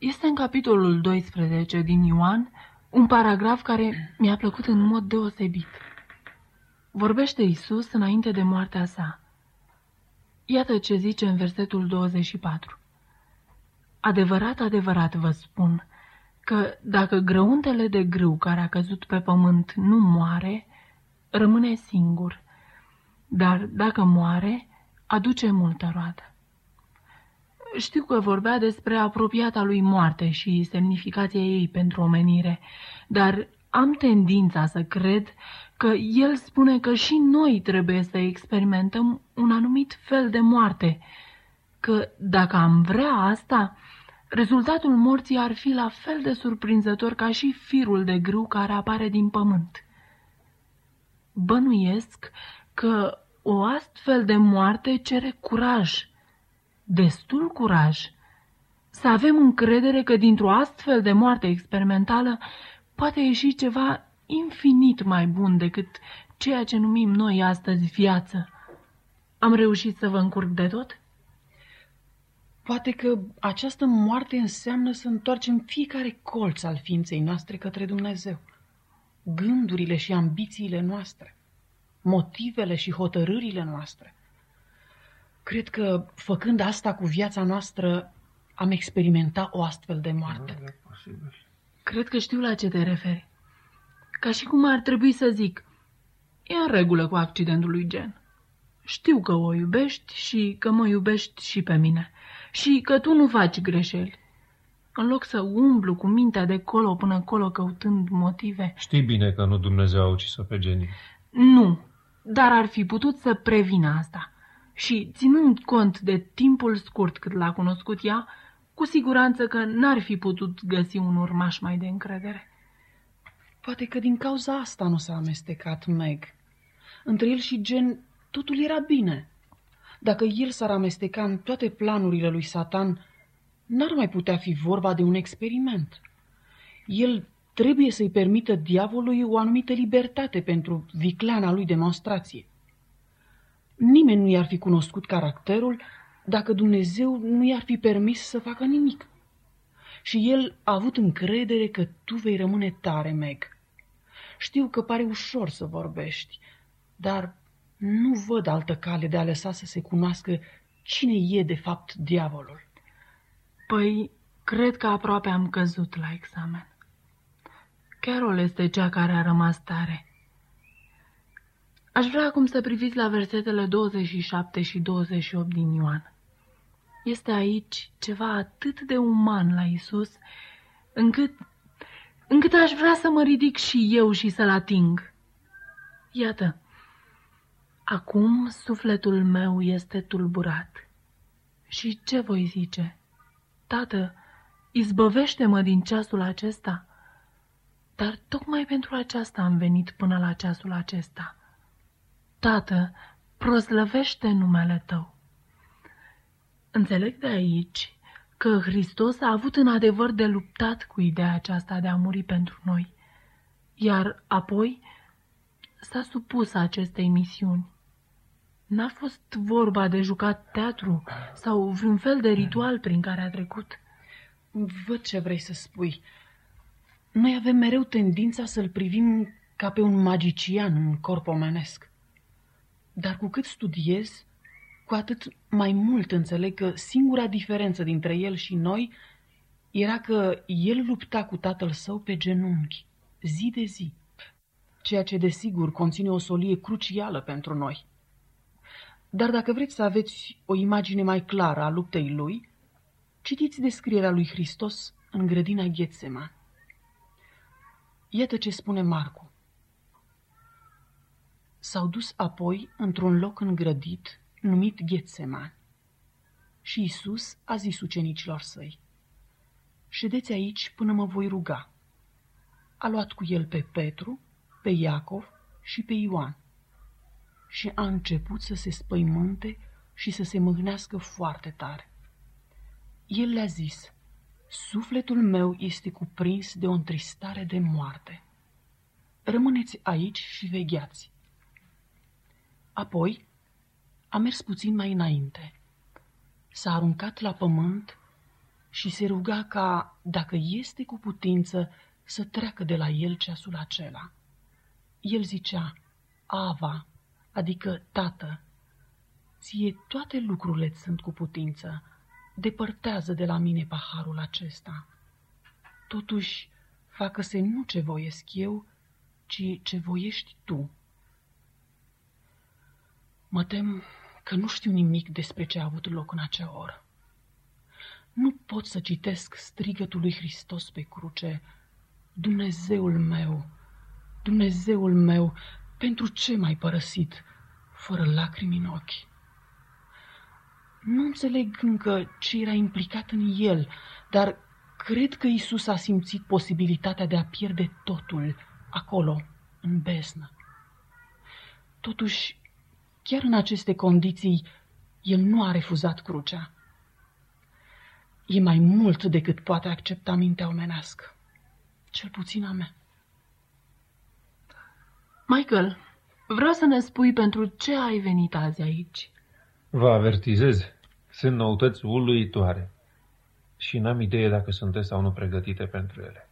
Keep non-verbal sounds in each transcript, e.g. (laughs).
Este în capitolul 12 din Ioan un paragraf care mi-a plăcut în mod deosebit. Vorbește Isus înainte de moartea sa. Iată ce zice în versetul 24. Adevărat, adevărat vă spun că dacă grăuntele de grâu care a căzut pe pământ nu moare, rămâne singur, dar dacă moare, aduce multă roadă. Știu că vorbea despre apropiata lui moarte și semnificația ei pentru omenire, dar am tendința să cred că el spune că și noi trebuie să experimentăm un anumit fel de moarte, că dacă am vrea asta, rezultatul morții ar fi la fel de surprinzător ca și firul de grâu care apare din pământ. Bănuiesc că o astfel de moarte cere curaj, destul curaj, să avem încredere că dintr-o astfel de moarte experimentală poate ieși ceva infinit mai bun decât ceea ce numim noi astăzi viață. Am reușit să vă încurc de tot? Poate că această moarte înseamnă să întoarcem fiecare colț al ființei noastre către Dumnezeu. Gândurile și ambițiile noastre, motivele și hotărârile noastre. Cred că, făcând asta cu viața noastră, am experimentat o astfel de moarte. Cred că știu la ce te referi. Ca și cum ar trebui să zic, e în regulă cu accidentul lui Gen. Știu că o iubești și că mă iubești și pe mine. Și că tu nu faci greșeli. În loc să umblu cu mintea de colo până colo căutând motive. Știi bine că nu Dumnezeu a ucis-o pe Jenny. Nu, dar ar fi putut să prevină asta. Și, ținând cont de timpul scurt cât l-a cunoscut ea, cu siguranță că n-ar fi putut găsi un urmaș mai de încredere. Poate că din cauza asta nu s-a amestecat Meg. Între el și Gen totul era bine. Dacă el s-ar amesteca în toate planurile lui Satan, n-ar mai putea fi vorba de un experiment. El trebuie să-i permită diavolului o anumită libertate pentru vicleana lui demonstrație. Nimeni nu i-ar fi cunoscut caracterul dacă Dumnezeu nu i-ar fi permis să facă nimic. Și el a avut încredere că tu vei rămâne tare, Meg. Știu că pare ușor să vorbești, dar nu văd altă cale de a lăsa să se cunoască cine e de fapt diavolul. Păi, cred că aproape am căzut la examen. Carol este cea care a rămas tare. Aș vrea acum să priviți la versetele 27 și 28 din Ioan. Este aici ceva atât de uman la Isus, încât, încât aș vrea să mă ridic și eu și să-l ating. Iată, acum sufletul meu este tulburat. Și ce voi zice? Tată, izbăvește-mă din ceasul acesta. Dar tocmai pentru aceasta am venit până la ceasul acesta. Tată, proslăvește numele Tău. Înțeleg de aici că Hristos a avut în adevăr de luptat cu ideea aceasta de a muri pentru noi, iar apoi s-a supus acestei misiuni. N-a fost vorba de jucat teatru sau vreun fel de ritual prin care a trecut. Văd ce vrei să spui. Noi avem mereu tendința să-l privim ca pe un magician în corp omenesc. Dar cu cât studiez, cu atât mai mult înțeleg că singura diferență dintre el și noi era că el lupta cu tatăl său pe genunchi, zi de zi, ceea ce desigur conține o solie crucială pentru noi. Dar dacă vreți să aveți o imagine mai clară a luptei lui, citiți descrierea lui Hristos în grădina Ghețema. Iată ce spune Marcu. S-au dus apoi într-un loc îngrădit numit Ghețeman. Și Isus a zis ucenicilor săi, Ședeți aici până mă voi ruga. A luat cu el pe Petru, pe Iacov și pe Ioan și a început să se spăimânte și să se mâhnească foarte tare. El le-a zis, Sufletul meu este cuprins de o întristare de moarte. Rămâneți aici și vegheați. Apoi a mers puțin mai înainte. S-a aruncat la pământ și se ruga ca, dacă este cu putință, să treacă de la el ceasul acela. El zicea, Ava, adică Tată, ție toate lucrurile sunt cu putință, depărtează de la mine paharul acesta. Totuși, facă-se nu ce voiesc eu, ci ce voiești tu. Mă tem că nu știu nimic despre ce a avut loc în acea oră. Nu pot să citesc strigătul lui Hristos pe cruce, Dumnezeul meu, Dumnezeul meu, pentru ce m-ai părăsit, fără lacrimi în ochi? Nu înțeleg încă ce era implicat în el, dar cred că Isus a simțit posibilitatea de a pierde totul acolo, în beznă. Totuși, chiar în aceste condiții, el nu a refuzat crucea. E mai mult decât poate accepta mintea omenească, cel puțin a mea. Michael, vreau să ne spui pentru ce ai venit azi aici. Vă avertizez, sunt noutăți uluitoare și n-am idee dacă sunteți sau nu pregătite pentru ele.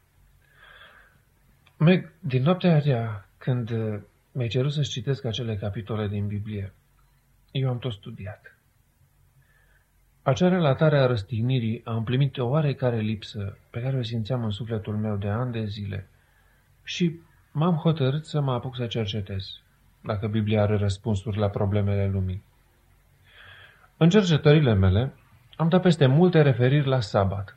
Meg, din noaptea aceea, când uh, mi-ai cerut să-ți citesc acele capitole din Biblie, eu am tot studiat. Acea relatare a răstignirii a împlinit o oarecare lipsă pe care o simțeam în sufletul meu de ani de zile și m-am hotărât să mă apuc să cercetez dacă Biblia are răspunsuri la problemele lumii. În cercetările mele am dat peste multe referiri la sabat.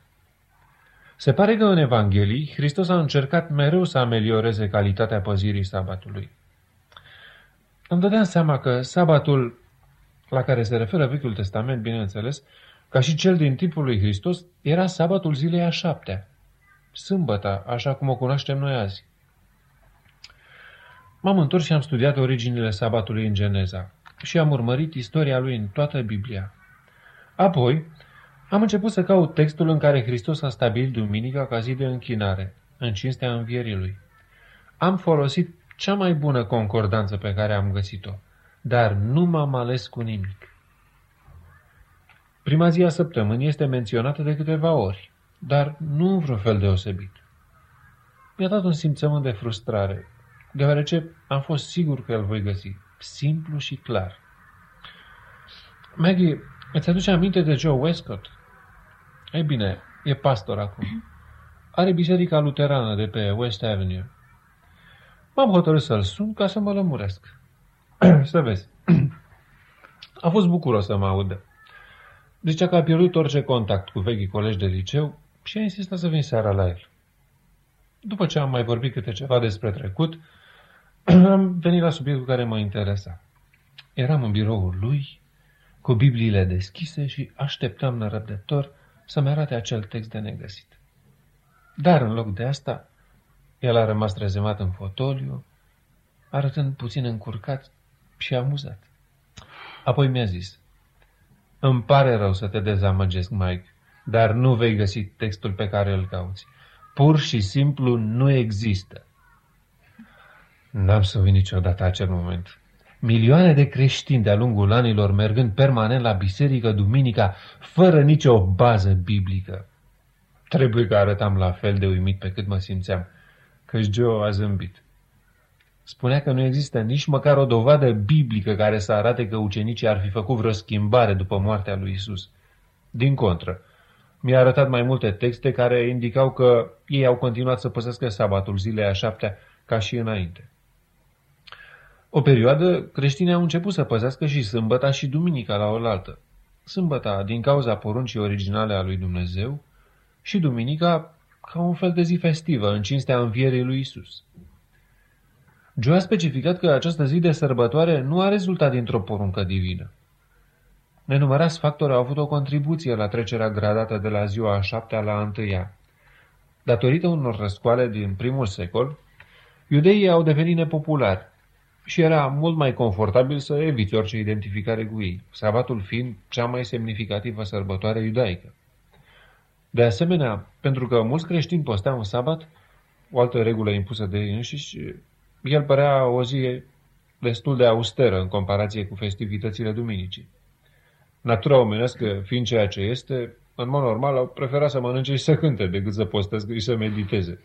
Se pare că în Evanghelii Hristos a încercat mereu să amelioreze calitatea păzirii sabatului. Îmi dădeam seama că sabatul la care se referă Vechiul Testament, bineînțeles, ca și cel din timpul lui Hristos, era sabatul zilei a șaptea, sâmbăta, așa cum o cunoaștem noi azi. M-am întors și am studiat originile sabatului în Geneza și am urmărit istoria lui în toată Biblia. Apoi, am început să caut textul în care Hristos a stabilit duminica ca zi de închinare, în cinstea învierii lui. Am folosit cea mai bună concordanță pe care am găsit-o, dar nu m-am ales cu nimic. Prima zi a săptămânii este menționată de câteva ori, dar nu în vreun fel deosebit. Mi-a dat un simțământ de frustrare, deoarece am fost sigur că îl voi găsi, simplu și clar. Maggie, îți aduce aminte de Joe Westcott? Ei bine, e pastor acum. Are biserica luterană de pe West Avenue. M-am hotărât să-l sun ca să mă lămuresc. (clears throat) să vezi. (clears throat) a fost bucuros să mă audă. Zicea că a pierdut orice contact cu vechii colegi de liceu și a insistat să vin seara la el. După ce am mai vorbit câte ceva despre trecut, (clears throat) am venit la subiectul care mă interesa. Eram în biroul lui, cu Bibliile deschise și așteptam nerăbdător să-mi arate acel text de negăsit. Dar în loc de asta, el a rămas trezemat în fotoliu, arătând puțin încurcat și amuzat. Apoi mi-a zis, îmi pare rău să te dezamăgesc, Mike, dar nu vei găsi textul pe care îl cauți. Pur și simplu nu există. N-am să uit niciodată acel moment. Milioane de creștini de-a lungul anilor mergând permanent la biserică duminica, fără nicio bază biblică. Trebuie că arătam la fel de uimit pe cât mă simțeam, căci Joe a zâmbit. Spunea că nu există nici măcar o dovadă biblică care să arate că ucenicii ar fi făcut vreo schimbare după moartea lui Isus. Din contră, mi-a arătat mai multe texte care indicau că ei au continuat să păzească sabatul zilei a șaptea ca și înainte. O perioadă, creștinii au început să păzească și sâmbăta și duminica la oaltă. Sâmbăta din cauza poruncii originale a lui Dumnezeu și duminica ca un fel de zi festivă în cinstea învierii lui Isus. Joe a specificat că această zi de sărbătoare nu a rezultat dintr-o poruncă divină. Nenumărați factori au avut o contribuție la trecerea gradată de la ziua a șaptea la a întâia. Datorită unor răscoale din primul secol, iudeii au devenit nepopulari și era mult mai confortabil să eviți orice identificare cu ei, sabatul fiind cea mai semnificativă sărbătoare iudaică. De asemenea, pentru că mulți creștini posteau în sabat, o altă regulă impusă de ei înșiși, el părea o zi destul de austeră în comparație cu festivitățile duminicii. Natura omenească fiind ceea ce este, În mod normal, au preferat să mănânce și să cânte decât să posteze și să mediteze.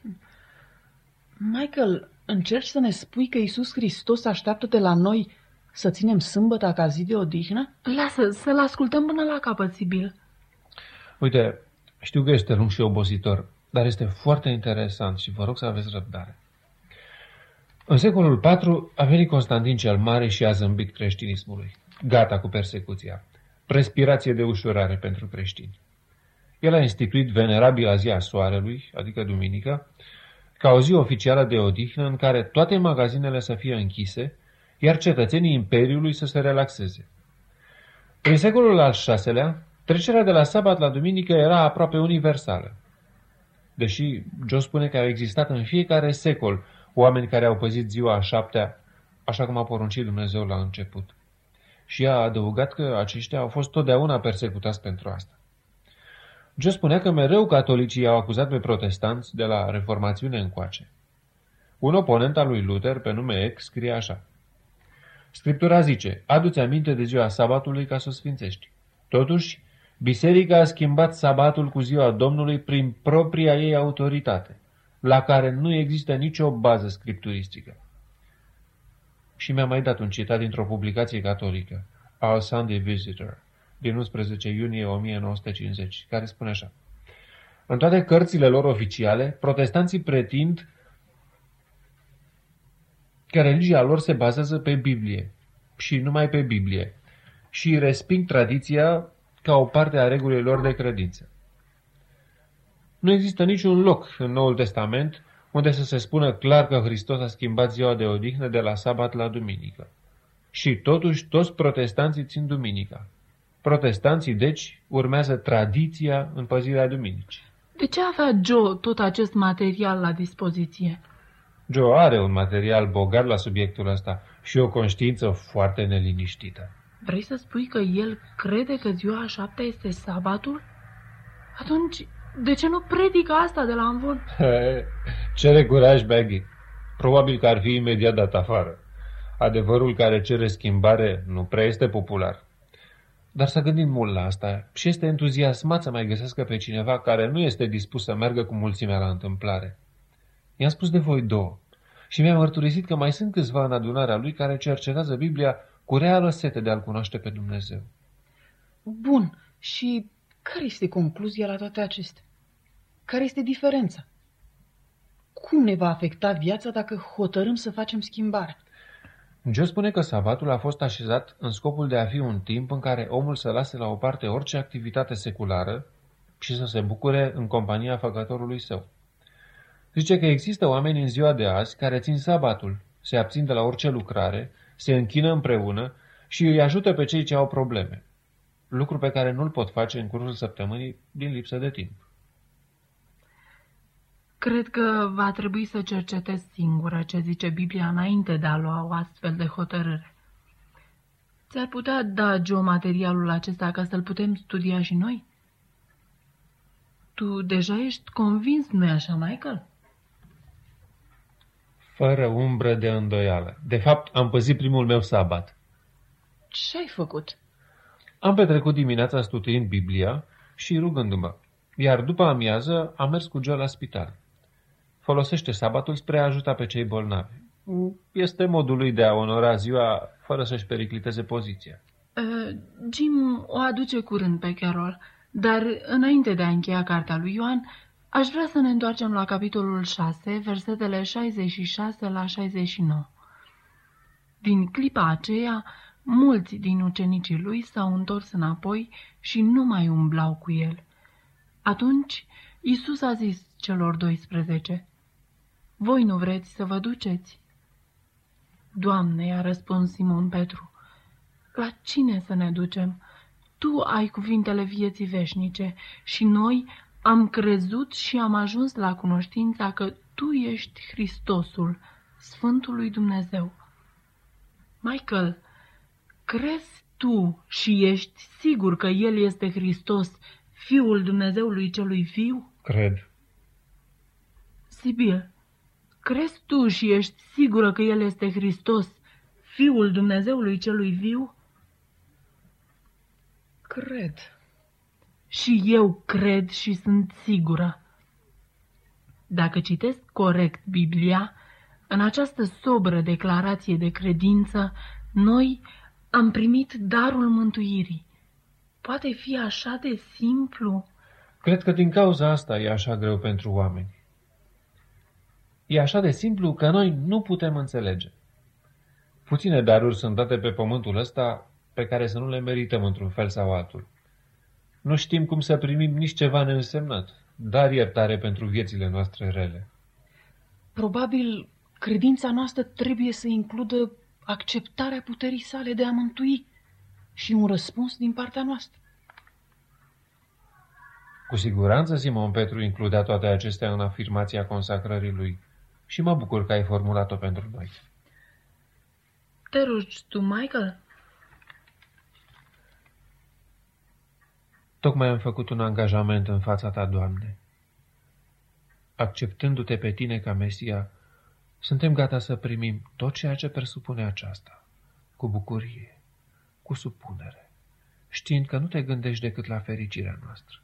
Michael, încerci să ne spui că Isus Hristos așteaptă de la noi să ținem sâmbătă ca zi de odihnă? Lasă, să-l ascultăm până la capăt, Sibil. Uite, știu că este lung și obositor, dar este foarte interesant și vă rog să aveți răbdare. În secolul IV a venit Constantin cel Mare și a zâmbit creștinismului. Gata cu persecuția. Respirație de ușurare pentru creștini. El a instituit venerabila zi a soarelui, adică duminică, ca o zi oficială de odihnă în care toate magazinele să fie închise, iar cetățenii Imperiului să se relaxeze. În secolul al VI-lea, trecerea de la sabat la duminică era aproape universală. Deși Joe spune că au existat în fiecare secol oameni care au păzit ziua a șaptea, așa cum a poruncit Dumnezeu la început. Și a adăugat că aceștia au fost totdeauna persecutați pentru asta. Joe spunea că mereu catolicii au acuzat pe protestanți de la reformațiune încoace. Un oponent al lui Luther, pe nume Eck, scrie așa. Scriptura zice, adu-ți aminte de ziua sabatului ca să o sfințești. Totuși, biserica a schimbat sabatul cu ziua Domnului prin propria ei autoritate, la care nu există nicio bază scripturistică. Și mi-a mai dat un citat dintr-o publicație catolică, Our Sunday Visitor din 11 iunie 1950, care spune așa. În toate cărțile lor oficiale, protestanții pretind că religia lor se bazează pe Biblie și numai pe Biblie și resping tradiția ca o parte a regulilor de credință. Nu există niciun loc în Noul Testament unde să se spună clar că Hristos a schimbat ziua de odihnă de la sabat la duminică. Și totuși toți protestanții țin duminica. Protestanții, deci, urmează tradiția în păzirea duminicii. De ce avea Joe tot acest material la dispoziție? Joe are un material bogat la subiectul ăsta și o conștiință foarte neliniștită. Vrei să spui că el crede că ziua a șaptea este sabatul? Atunci, de ce nu predică asta de la învon? (laughs) Cere curaj, Baggy. Probabil că ar fi imediat dat afară. Adevărul care cere schimbare nu prea este popular. Dar s-a gândit mult la asta și este entuziasmat să mai găsească pe cineva care nu este dispus să meargă cu mulțimea la întâmplare. I-am spus de voi două și mi-a mărturisit că mai sunt câțiva în adunarea lui care cercetează Biblia cu reală sete de a-L cunoaște pe Dumnezeu. Bun, și care este concluzia la toate acestea? Care este diferența? Cum ne va afecta viața dacă hotărâm să facem schimbare? Joe spune că sabatul a fost așezat în scopul de a fi un timp în care omul să lase la o parte orice activitate seculară și să se bucure în compania făcătorului său. Zice că există oameni în ziua de azi care țin sabatul, se abțin de la orice lucrare, se închină împreună și îi ajută pe cei ce au probleme. Lucru pe care nu-l pot face în cursul săptămânii din lipsă de timp. Cred că va trebui să cercetez singură ce zice Biblia înainte de a lua o astfel de hotărâre. Ți-ar putea da, Joe, materialul acesta ca să-l putem studia și noi? Tu deja ești convins, nu-i așa, Michael? Fără umbră de îndoială. De fapt, am păzit primul meu sabat. Ce ai făcut? Am petrecut dimineața studiind Biblia și rugându-mă. Iar după amiază am mers cu Joe la spital folosește sabatul spre a ajuta pe cei bolnavi. Este modul lui de a onora ziua fără să-și pericliteze poziția. Uh, Jim o aduce curând pe Carol, dar înainte de a încheia cartea lui Ioan, aș vrea să ne întoarcem la capitolul 6, versetele 66 la 69. Din clipa aceea, mulți din ucenicii lui s-au întors înapoi și nu mai umblau cu el. Atunci, Isus a zis celor 12, voi nu vreți să vă duceți? Doamne, i-a răspuns Simon Petru, la cine să ne ducem? Tu ai cuvintele vieții veșnice și noi am crezut și am ajuns la cunoștința că Tu ești Hristosul, Sfântul lui Dumnezeu. Michael, crezi tu și ești sigur că El este Hristos, Fiul Dumnezeului celui viu? Cred. Sibil, Crezi tu și ești sigură că El este Hristos, Fiul Dumnezeului celui viu? Cred. Și eu cred și sunt sigură. Dacă citesc corect Biblia, în această sobră declarație de credință, noi am primit darul mântuirii. Poate fi așa de simplu? Cred că din cauza asta e așa greu pentru oameni. E așa de simplu că noi nu putem înțelege. Puține daruri sunt date pe pământul ăsta pe care să nu le merităm într-un fel sau altul. Nu știm cum să primim nici ceva neînsemnat, dar iertare pentru viețile noastre rele. Probabil credința noastră trebuie să includă acceptarea puterii sale de a mântui și un răspuns din partea noastră. Cu siguranță Simon Petru includea toate acestea în afirmația consacrării lui și mă bucur că ai formulat-o pentru noi. Te rogi tu, Michael? Tocmai am făcut un angajament în fața ta, Doamne. Acceptându-te pe tine ca Mesia, suntem gata să primim tot ceea ce presupune aceasta, cu bucurie, cu supunere, știind că nu te gândești decât la fericirea noastră.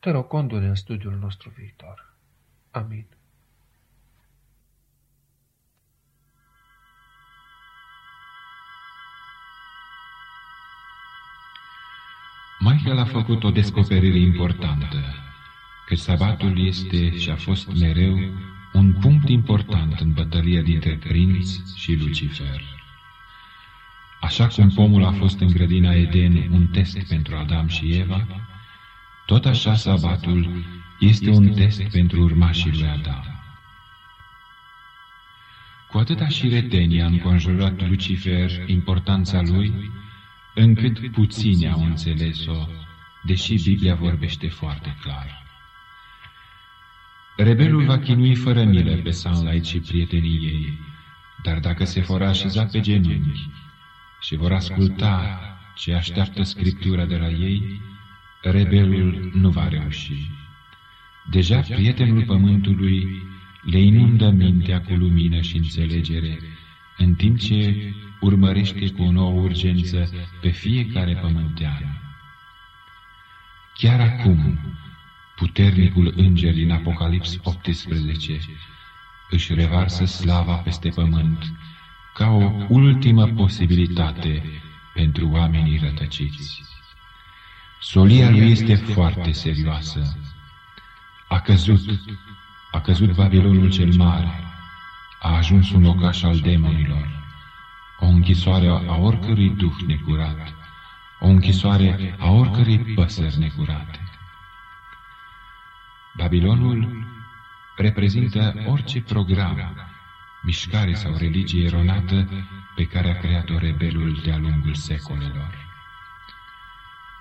Te rog, condune în studiul nostru viitor. Amin. Michael a făcut o descoperire importantă, că sabatul este și a fost mereu un punct important în bătălia dintre prinț și Lucifer. Așa cum pomul a fost în grădina Eden un test pentru Adam și Eva, tot așa sabatul este un test pentru urmașii lui Adam. Cu atâta și retenia a înconjurat Lucifer importanța lui, încât puțini au înțeles-o, deși Biblia vorbește foarte clar. Rebelul va chinui fără milă pe Sunlight și prietenii ei, dar dacă se vor așeza pe genunchi și vor asculta ce așteaptă Scriptura de la ei, rebelul nu va reuși. Deja prietenul pământului le inundă mintea cu lumină și înțelegere, în timp ce urmărește cu o nouă urgență pe fiecare pământean. Chiar acum, puternicul înger din Apocalips 18 își revarsă slava peste pământ ca o ultimă posibilitate pentru oamenii rătăciți. Solia lui este foarte serioasă. A căzut, a căzut Babilonul cel mare, a ajuns un locaș al demonilor, o închisoare a oricărui duh necurat, o închisoare a oricărei păsări necurate. Babilonul reprezintă orice program, mișcare sau religie eronată pe care a creat-o rebelul de-a lungul secolelor.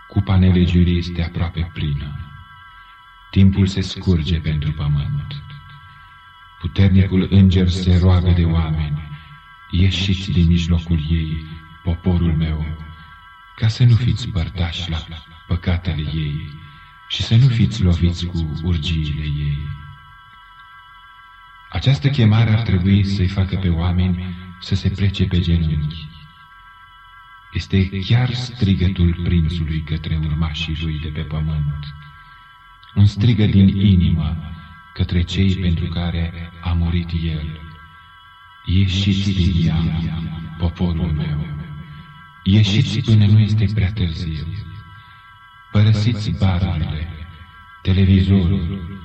Cupa nelegiurii este aproape plină. Timpul se scurge pentru pământ. Puternicul înger se roagă de oameni, ieșiți din mijlocul ei, poporul meu, ca să nu fiți părtași la păcatele ei și să nu fiți loviți cu urgiile ei. Această chemare ar trebui să-i facă pe oameni să se plece pe genunchi. Este chiar strigătul prințului către urmașii lui de pe pământ. Un strigă din inimă către cei pentru care a murit el. Ieșiți din ea, poporul meu. Ieșiți până nu este prea târziu. Părăsiți barurile, televizorul,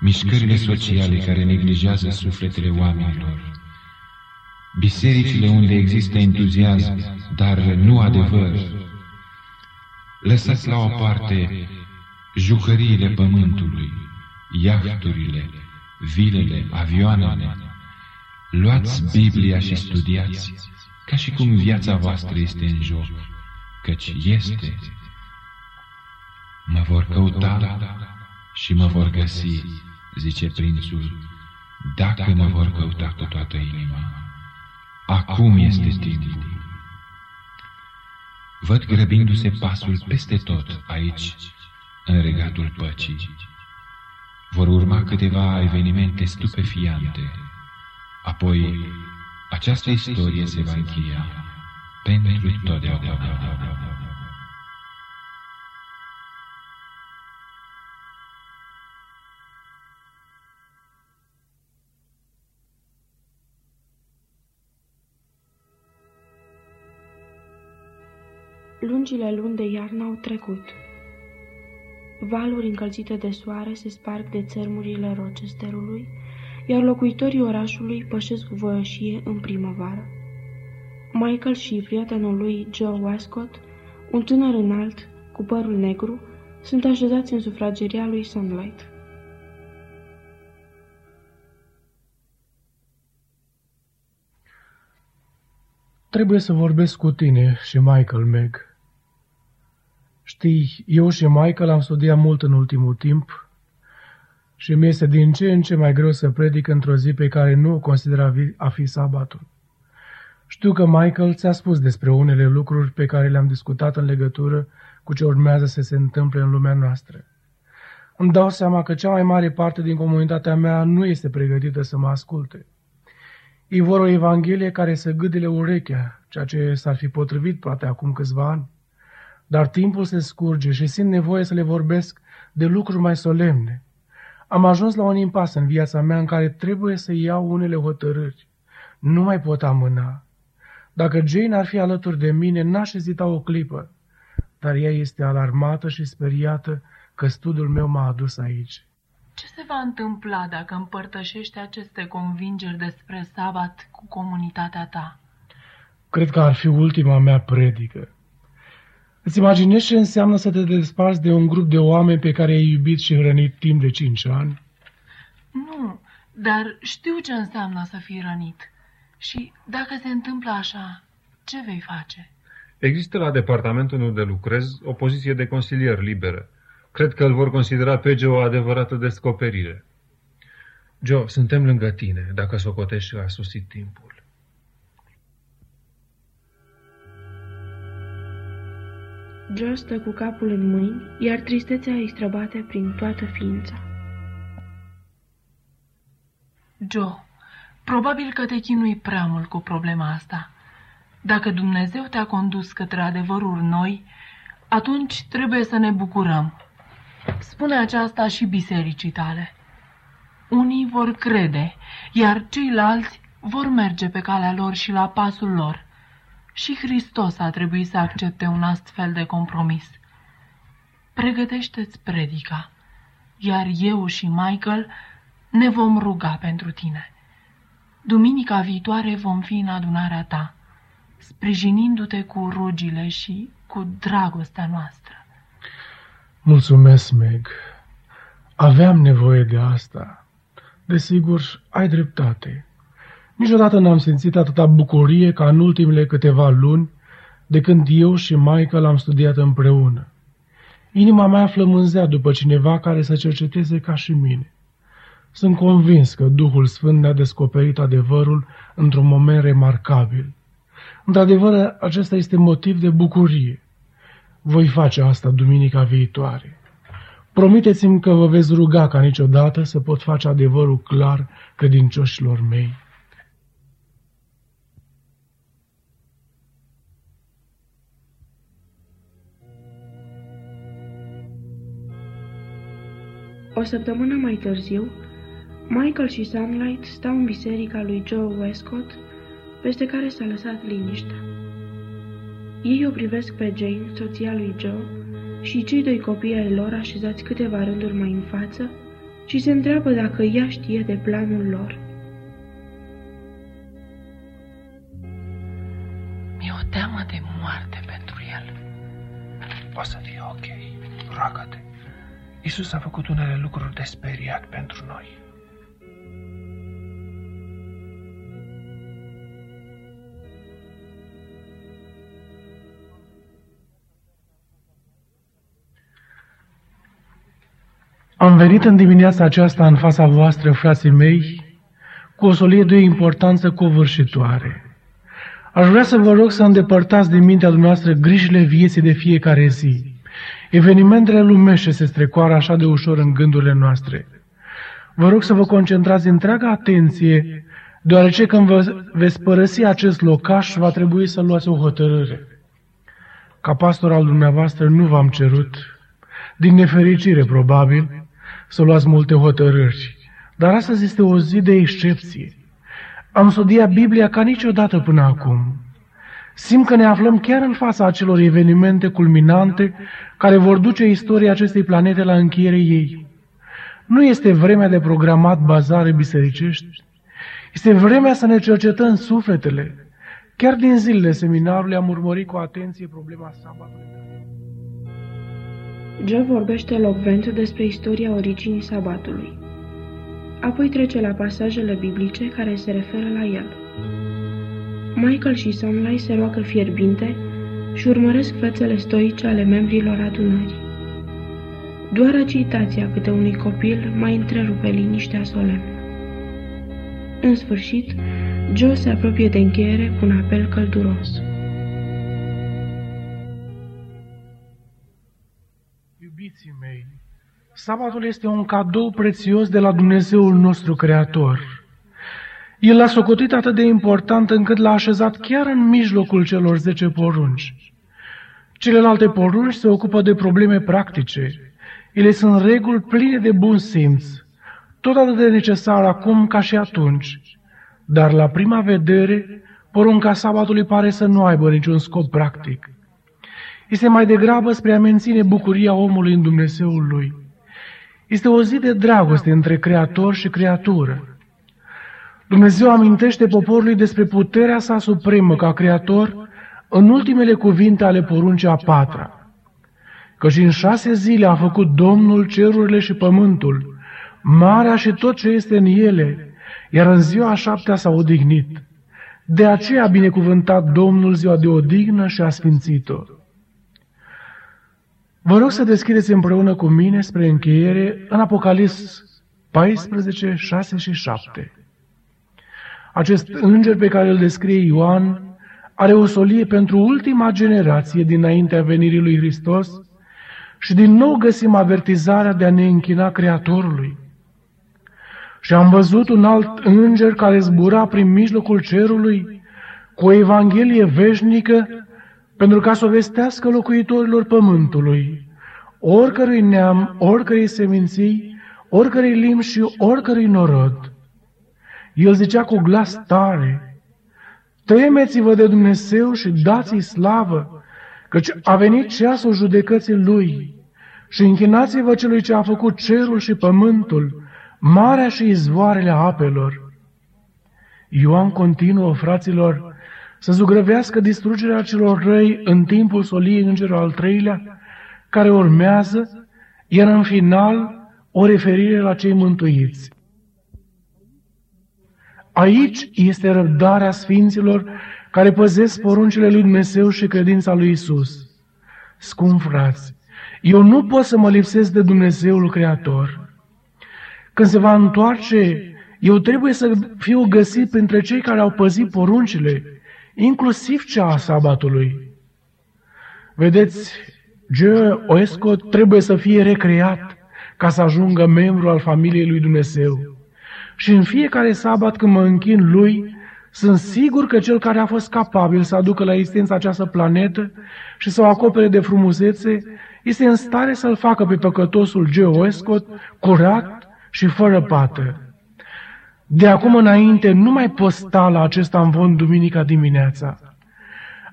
mișcările sociale care neglijează sufletele oamenilor, bisericile unde există entuziasm, dar nu adevăr. Lăsați la o parte jucăriile pământului, iahturile, vilele, avioanele. Luați Biblia și studiați, ca și cum viața voastră este în joc, căci este. Mă vor căuta și mă vor găsi, zice prințul, dacă mă vor căuta cu toată inima. Acum este timpul. Văd grăbindu-se pasul peste tot aici, în regatul păcii. Vor urma câteva evenimente stupefiante. Apoi, această istorie se va încheia pentru totdeauna. Lungile luni de iarnă au trecut. Valuri încălzite de soare se sparg de țărmurile Rochesterului, iar locuitorii orașului pășesc cu voioșie în primăvară. Michael și prietenul lui Joe Westcott, un tânăr înalt, cu părul negru, sunt așezați în sufrageria lui Sunlight. Trebuie să vorbesc cu tine și Michael, Meg. Știi, eu și Michael am studiat mult în ultimul timp și mi este din ce în ce mai greu să predic într-o zi pe care nu o consider a fi sabatul. Știu că Michael ți-a spus despre unele lucruri pe care le-am discutat în legătură cu ce urmează să se întâmple în lumea noastră. Îmi dau seama că cea mai mare parte din comunitatea mea nu este pregătită să mă asculte. Ei vor o Evanghelie care să gâdile urechea, ceea ce s-ar fi potrivit poate acum câțiva ani. Dar timpul se scurge și simt nevoie să le vorbesc de lucruri mai solemne. Am ajuns la un impas în viața mea în care trebuie să iau unele hotărâri. Nu mai pot amâna. Dacă Jane ar fi alături de mine, n-aș ezita o clipă. Dar ea este alarmată și speriată că studiul meu m-a adus aici. Ce se va întâmpla dacă împărtășești aceste convingeri despre sabat cu comunitatea ta? Cred că ar fi ultima mea predică. Îți imaginezi ce înseamnă să te desparți de un grup de oameni pe care ai iubit și hrănit timp de cinci ani? Nu, dar știu ce înseamnă să fii rănit. Și dacă se întâmplă așa, ce vei face? Există la departamentul unde lucrez o poziție de consilier liberă. Cred că îl vor considera pe Joe o adevărată descoperire. Joe, suntem lângă tine, dacă socotești că a susit timpul. Joe stă cu capul în mâini, iar tristețea îi străbate prin toată ființa. Joe, probabil că te chinui prea mult cu problema asta. Dacă Dumnezeu te-a condus către adevăruri noi, atunci trebuie să ne bucurăm. Spune aceasta și bisericii tale. Unii vor crede, iar ceilalți vor merge pe calea lor și la pasul lor. Și Hristos a trebuit să accepte un astfel de compromis. Pregătește-ți predica, iar eu și Michael ne vom ruga pentru tine. Duminica viitoare vom fi în adunarea ta, sprijinindu-te cu rugile și cu dragostea noastră. Mulțumesc, Meg. Aveam nevoie de asta. Desigur, ai dreptate. Niciodată n-am simțit atâta bucurie ca în ultimele câteva luni de când eu și Michael am studiat împreună. Inima mea flămânzea după cineva care să cerceteze ca și mine. Sunt convins că Duhul Sfânt ne-a descoperit adevărul într-un moment remarcabil. Într-adevăr, acesta este motiv de bucurie. Voi face asta duminica viitoare. Promiteți-mi că vă veți ruga ca niciodată să pot face adevărul clar credincioșilor mei. O săptămână mai târziu, Michael și Sunlight stau în biserica lui Joe Westcott, peste care s-a lăsat liniștea. Ei o privesc pe Jane, soția lui Joe, și cei doi copii ai lor așezați câteva rânduri mai în față și se întreabă dacă ea știe de planul lor. Mi-e o teamă de moarte pentru el. O să fie ok. Roagă-te. Isus a făcut unele lucruri de speriat pentru noi. Am venit în dimineața aceasta în fața voastră, frații mei, cu o solie de o importanță covârșitoare. Aș vrea să vă rog să îndepărtați din mintea dumneavoastră grijile vieții de fiecare zi. Evenimentele lumește se strecoară așa de ușor în gândurile noastre. Vă rog să vă concentrați întreaga atenție, deoarece când vă veți părăsi acest locaș, va trebui să luați o hotărâre. Ca pastor al dumneavoastră nu v-am cerut, din nefericire probabil, să luați multe hotărâri. Dar astăzi este o zi de excepție. Am studiat Biblia ca niciodată până acum. Simt că ne aflăm chiar în fața acelor evenimente culminante care vor duce istoria acestei planete la încheiere ei. Nu este vremea de programat bazare bisericești, este vremea să ne cercetăm sufletele. Chiar din zilele seminarului am urmărit cu atenție problema sabatului. Joe vorbește locvent despre istoria originii sabatului. Apoi trece la pasajele biblice care se referă la el. Michael și Sunlight se roagă fierbinte și urmăresc fețele stoice ale membrilor adunării. Doar agitația câte unui copil mai întrerupe liniștea solemnă. În sfârșit, Joe se apropie de încheiere cu un apel călduros. Iubiții mei, sabatul este un cadou prețios de la Dumnezeul nostru Creator. El l-a socotit atât de important încât l-a așezat chiar în mijlocul celor zece porunci. Celelalte porunci se ocupă de probleme practice. Ele sunt reguli pline de bun simț, tot atât de necesar acum ca și atunci. Dar la prima vedere, porunca sabatului pare să nu aibă niciun scop practic. Este mai degrabă spre a menține bucuria omului în Dumnezeul lui. Este o zi de dragoste între creator și creatură. Dumnezeu amintește poporului despre puterea sa supremă ca creator în ultimele cuvinte ale poruncii a patra. Căci în șase zile a făcut Domnul cerurile și pământul, marea și tot ce este în ele, iar în ziua a șaptea s-a odihnit. De aceea a binecuvântat Domnul ziua de odihnă și a sfințit-o. Vă rog să deschideți împreună cu mine spre încheiere în Apocalips 14, 6 și 7. Acest înger pe care îl descrie Ioan are o solie pentru ultima generație dinaintea venirii lui Hristos și din nou găsim avertizarea de a ne închina Creatorului. Și am văzut un alt înger care zbura prin mijlocul cerului cu o evanghelie veșnică pentru ca să o vestească locuitorilor pământului, oricărui neam, oricărei seminții, oricărei limbi și oricărui norod. El zicea cu glas tare, Temeți-vă de Dumnezeu și dați-i slavă, căci a venit ceasul judecății Lui și închinați-vă celui ce a făcut cerul și pământul, marea și izvoarele apelor. Ioan continuă, fraților, să zugrăvească distrugerea celor răi în timpul soliei îngerul al treilea, care urmează, iar în final o referire la cei mântuiți. Aici este răbdarea sfinților care păzesc poruncile lui Dumnezeu și credința lui Isus. Scum frați, eu nu pot să mă lipsesc de Dumnezeul Creator. Când se va întoarce, eu trebuie să fiu găsit printre cei care au păzit poruncile, inclusiv cea a sabatului. Vedeți, Joe Oescott trebuie să fie recreat ca să ajungă membru al familiei lui Dumnezeu. Și în fiecare sabat când mă închin lui, sunt sigur că cel care a fost capabil să aducă la existență această planetă și să o acopere de frumusețe, este în stare să-l facă pe păcătosul Joe Westcott curat și fără pată. De acum înainte nu mai pot sta la acest amvon duminica dimineața.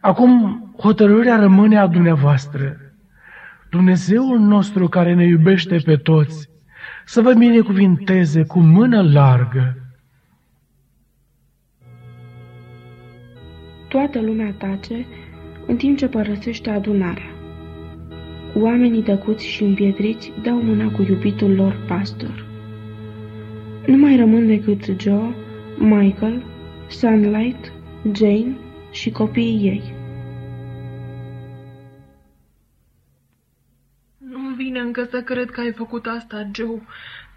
Acum hotărârea rămâne a dumneavoastră. Dumnezeul nostru care ne iubește pe toți, să vă binecuvinteze cu mână largă. Toată lumea tace în timp ce părăsește adunarea. Oamenii tăcuți și împietriți dau mâna cu iubitul lor pastor. Nu mai rămân decât Joe, Michael, Sunlight, Jane și copiii ei. Încă să cred că ai făcut asta, Joe.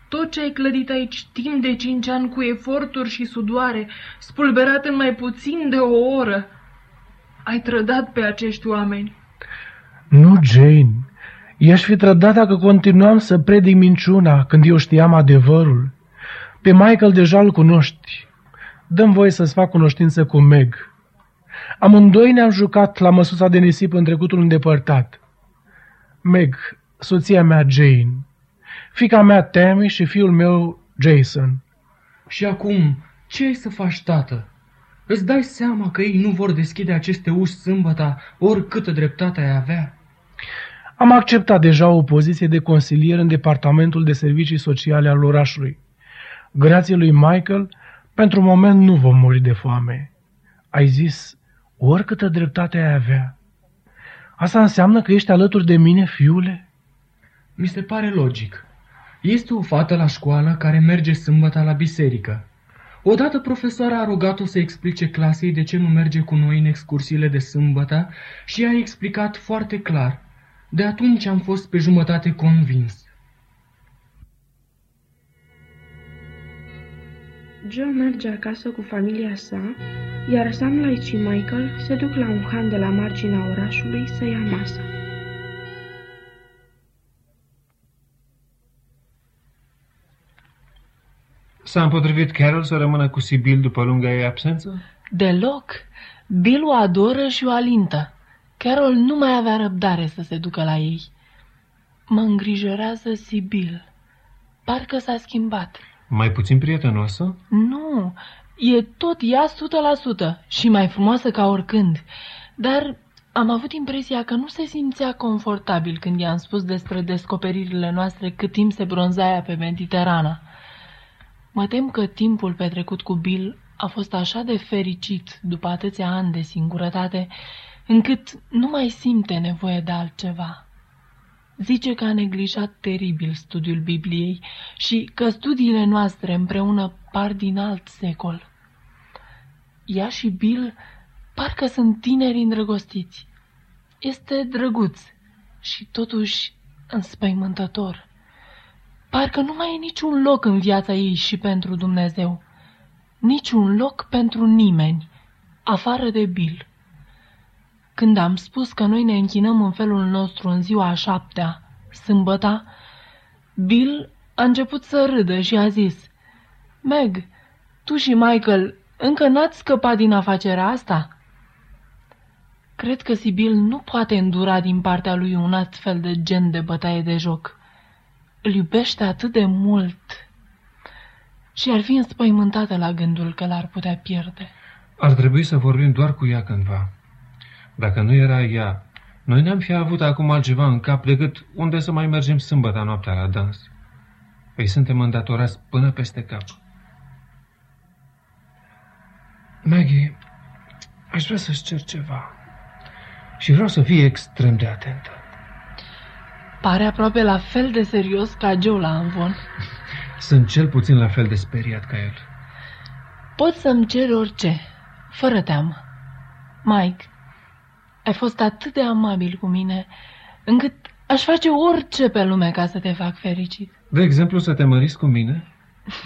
Tot ce ai clădit aici timp de cinci ani cu eforturi și sudoare, spulberat în mai puțin de o oră, ai trădat pe acești oameni. Nu, Jane. I-aș fi trădat dacă continuam să predic minciuna când eu știam adevărul. Pe Michael deja îl cunoști. Dăm voie să-ți fac cunoștință cu Meg. Amândoi ne-am jucat la măsuța de nisip în trecutul îndepărtat. Meg, soția mea Jane, fica mea Tammy și fiul meu Jason. Și acum, ce ai să faci, tată? Îți dai seama că ei nu vor deschide aceste uși sâmbăta, oricâtă dreptate ai avea? Am acceptat deja o poziție de consilier în Departamentul de Servicii Sociale al orașului. Grație lui Michael, pentru moment nu vom muri de foame. Ai zis, oricâtă dreptate ai avea. Asta înseamnă că ești alături de mine, fiule? Mi se pare logic. Este o fată la școală care merge sâmbătă la biserică. Odată profesoara a rugat-o să explice clasei de ce nu merge cu noi în excursiile de sâmbătă și a explicat foarte clar. De atunci am fost pe jumătate convins. Joe merge acasă cu familia sa, iar Sunlight și Michael se duc la un han de la marginea orașului să ia masa. S-a împotrivit Carol să rămână cu Sibyl după lunga ei absență? Deloc. Bill o adoră și o alintă. Carol nu mai avea răbdare să se ducă la ei. Mă îngrijorează Sibyl. Parcă s-a schimbat. Mai puțin prietenoasă? Nu, e tot ea 100% și mai frumoasă ca oricând. Dar am avut impresia că nu se simțea confortabil când i-am spus despre descoperirile noastre cât timp se bronzaia pe Mediterana. Mă tem că timpul petrecut cu Bill a fost așa de fericit după atâția ani de singurătate, încât nu mai simte nevoie de altceva. Zice că a neglijat teribil studiul Bibliei și că studiile noastre împreună par din alt secol. Ea și Bill parcă sunt tineri îndrăgostiți. Este drăguț și totuși înspăimântător. Parcă nu mai e niciun loc în viața ei și pentru Dumnezeu. Niciun loc pentru nimeni, afară de Bill. Când am spus că noi ne închinăm în felul nostru în ziua a șaptea, sâmbăta, Bill a început să râdă și a zis, Meg, tu și Michael încă n-ați scăpat din afacerea asta?" Cred că Sibyl nu poate îndura din partea lui un astfel de gen de bătaie de joc. Îl iubește atât de mult și ar fi înspăimântată la gândul că l-ar putea pierde. Ar trebui să vorbim doar cu ea cândva. Dacă nu era ea, noi n-am fi avut acum altceva în cap decât unde să mai mergem sâmbătă noaptea la dans. Păi suntem îndatorați până peste cap. Maggie, aș vrea să-ți cer ceva. Și vreau să fii extrem de atentă. Pare aproape la fel de serios ca Joe la Anvon. Sunt cel puțin la fel de speriat ca el. Poți să-mi ceri orice, fără teamă. Mike, ai fost atât de amabil cu mine, încât aș face orice pe lume ca să te fac fericit. De exemplu, să te măriți cu mine?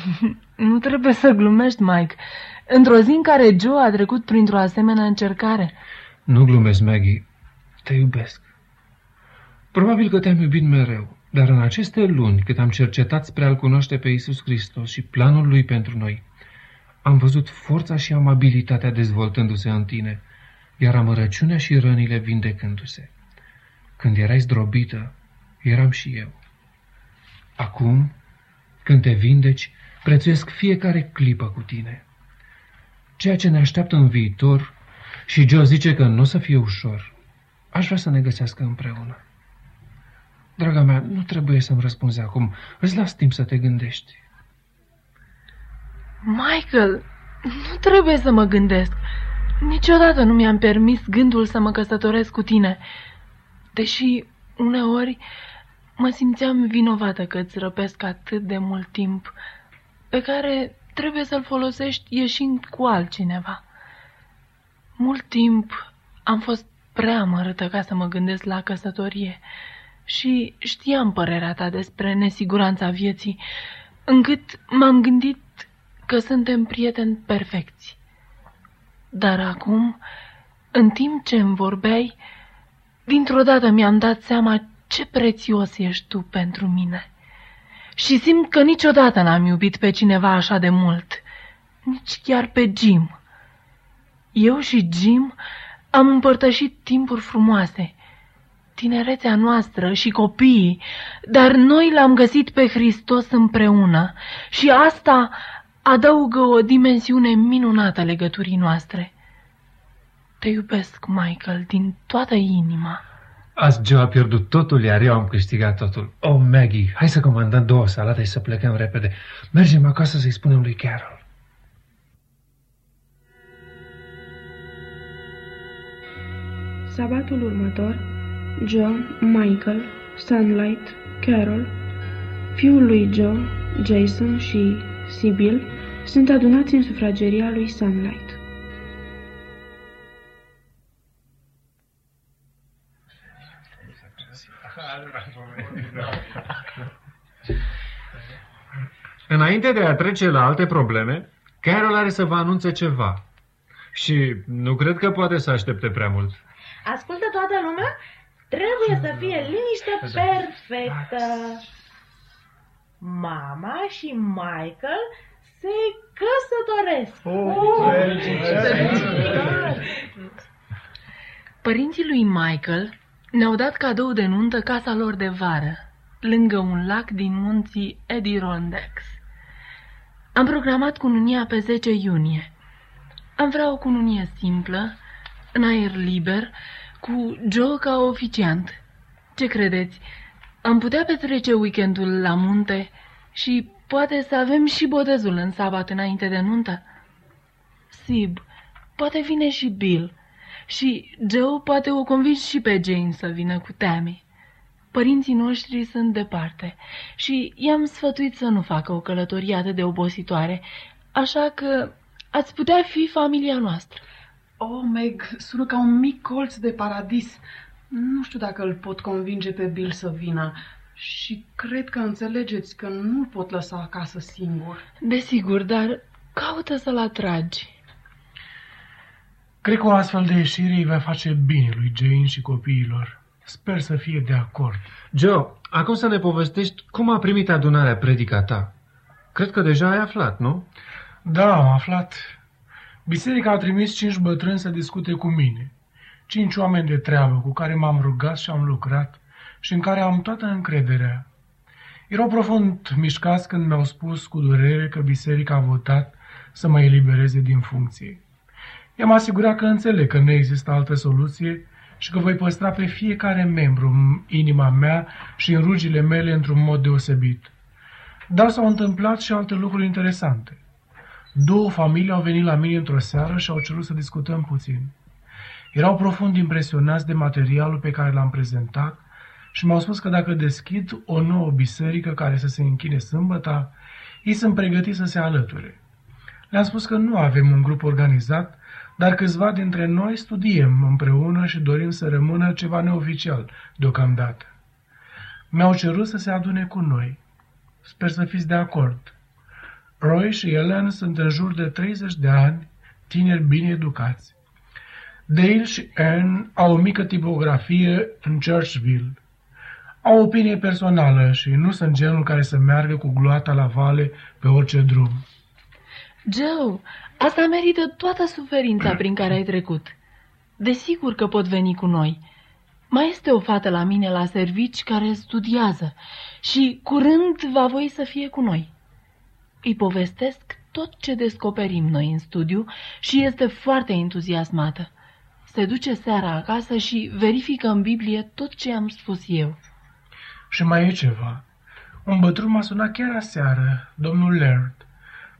(laughs) nu trebuie să glumești, Mike. Într-o zi în care Joe a trecut printr-o asemenea încercare. Nu glumesc, Maggie. Te iubesc. Probabil că te-am iubit mereu, dar în aceste luni, cât am cercetat spre a-L cunoaște pe Isus Hristos și planul Lui pentru noi, am văzut forța și amabilitatea dezvoltându-se în tine, iar amărăciunea și rănile vindecându-se. Când erai zdrobită, eram și eu. Acum, când te vindeci, prețuiesc fiecare clipă cu tine. Ceea ce ne așteaptă în viitor și Joe zice că nu o să fie ușor. Aș vrea să ne găsească împreună. Draga mea, nu trebuie să-mi răspunzi acum. Îți las timp să te gândești. Michael, nu trebuie să mă gândesc. Niciodată nu mi-am permis gândul să mă căsătoresc cu tine. Deși uneori mă simțeam vinovată că îți răpesc atât de mult timp, pe care trebuie să-l folosești ieșind cu altcineva. Mult timp am fost prea amărâtă ca să mă gândesc la căsătorie și știam părerea ta despre nesiguranța vieții, încât m-am gândit că suntem prieteni perfecți. Dar acum, în timp ce îmi vorbeai, dintr-o dată mi-am dat seama ce prețios ești tu pentru mine. Și simt că niciodată n-am iubit pe cineva așa de mult, nici chiar pe Jim. Eu și Jim am împărtășit timpuri frumoase, tinerețea noastră și copiii, dar noi l-am găsit pe Hristos împreună și asta, adaugă o dimensiune minunată legăturii noastre. Te iubesc, Michael, din toată inima. Azi Joe a pierdut totul, iar eu am câștigat totul. Oh, Maggie, hai să comandăm două salate și să plecăm repede. Mergem acasă să-i spunem lui Carol. Sabatul următor, Joe, Michael, Sunlight, Carol, fiul lui Joe, Jason și Sibyl sunt adunați în sufrageria lui Sunlight. Înainte de a trece la alte probleme, Carol are să vă anunțe ceva. Și nu cred că poate să aștepte prea mult. Ascultă toată lumea? Trebuie să fie liniște perfectă. Mama și Michael se căsătoresc. Părinții lui Michael ne-au dat cadou de nuntă casa lor de vară, lângă un lac din munții Edirondecks. Am programat cununia pe 10 iunie. Am vrea o cununie simplă, în aer liber, cu Joe ca oficiant. Ce credeți? Am putea petrece weekendul la munte și poate să avem și botezul în sabat înainte de nuntă? Sib, poate vine și Bill. Și Joe poate o convinge și pe Jane să vină cu Tammy. Părinții noștri sunt departe și i-am sfătuit să nu facă o călătorie atât de obositoare, așa că ați putea fi familia noastră. Oh, Meg, sună ca un mic colț de paradis. Nu știu dacă îl pot convinge pe Bill să vină. Și cred că înțelegeți că nu-l pot lăsa acasă singur. Desigur, dar caută să-l atragi. Cred că o astfel de ieșire îi va face bine lui Jane și copiilor. Sper să fie de acord. Joe, acum să ne povestești cum a primit adunarea predica ta. Cred că deja ai aflat, nu? Da, am aflat. Biserica a trimis cinci bătrâni să discute cu mine. Cinci oameni de treabă cu care m-am rugat și am lucrat și în care am toată încrederea. Erau profund mișcați când mi-au spus cu durere că biserica a votat să mă elibereze din funcție. I-am asigurat că înțeleg că nu există altă soluție și că voi păstra pe fiecare membru în inima mea și în rugile mele într-un mod deosebit. Dar s-au întâmplat și alte lucruri interesante. Două familii au venit la mine într-o seară și au cerut să discutăm puțin. Erau profund impresionați de materialul pe care l-am prezentat și mi-au spus că dacă deschid o nouă biserică care să se închine sâmbăta, ei sunt pregătiți să se alăture. Le-am spus că nu avem un grup organizat, dar câțiva dintre noi studiem împreună și dorim să rămână ceva neoficial deocamdată. Mi-au cerut să se adune cu noi. Sper să fiți de acord. Roy și Ellen sunt în jur de 30 de ani, tineri bine educați. Dale și Anne au o mică tipografie în Churchville. Au opinie personală și nu sunt genul care să meargă cu gloata la vale pe orice drum. Joe, asta merită toată suferința prin care ai trecut. Desigur că pot veni cu noi. Mai este o fată la mine la servici care studiază și curând va voi să fie cu noi. Îi povestesc tot ce descoperim noi în studiu și este foarte entuziasmată. Se duce seara acasă și verifică în Biblie tot ce am spus eu. Și mai e ceva. Un bătrân m-a sunat chiar aseară, domnul Laird,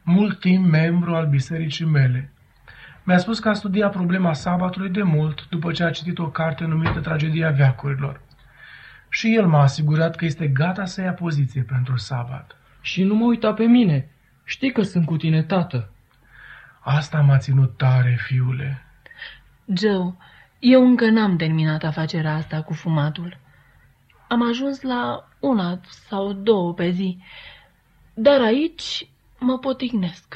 mult timp membru al bisericii mele. Mi-a spus că a studiat problema sabatului de mult după ce a citit o carte numită Tragedia Veacurilor. Și el m-a asigurat că este gata să ia poziție pentru sabat. Și nu mă uita pe mine. Știi că sunt cu tine, tată. Asta m-a ținut tare, fiule. Joe, eu încă n-am terminat afacerea asta cu fumatul. Am ajuns la una sau două pe zi, dar aici mă potignesc.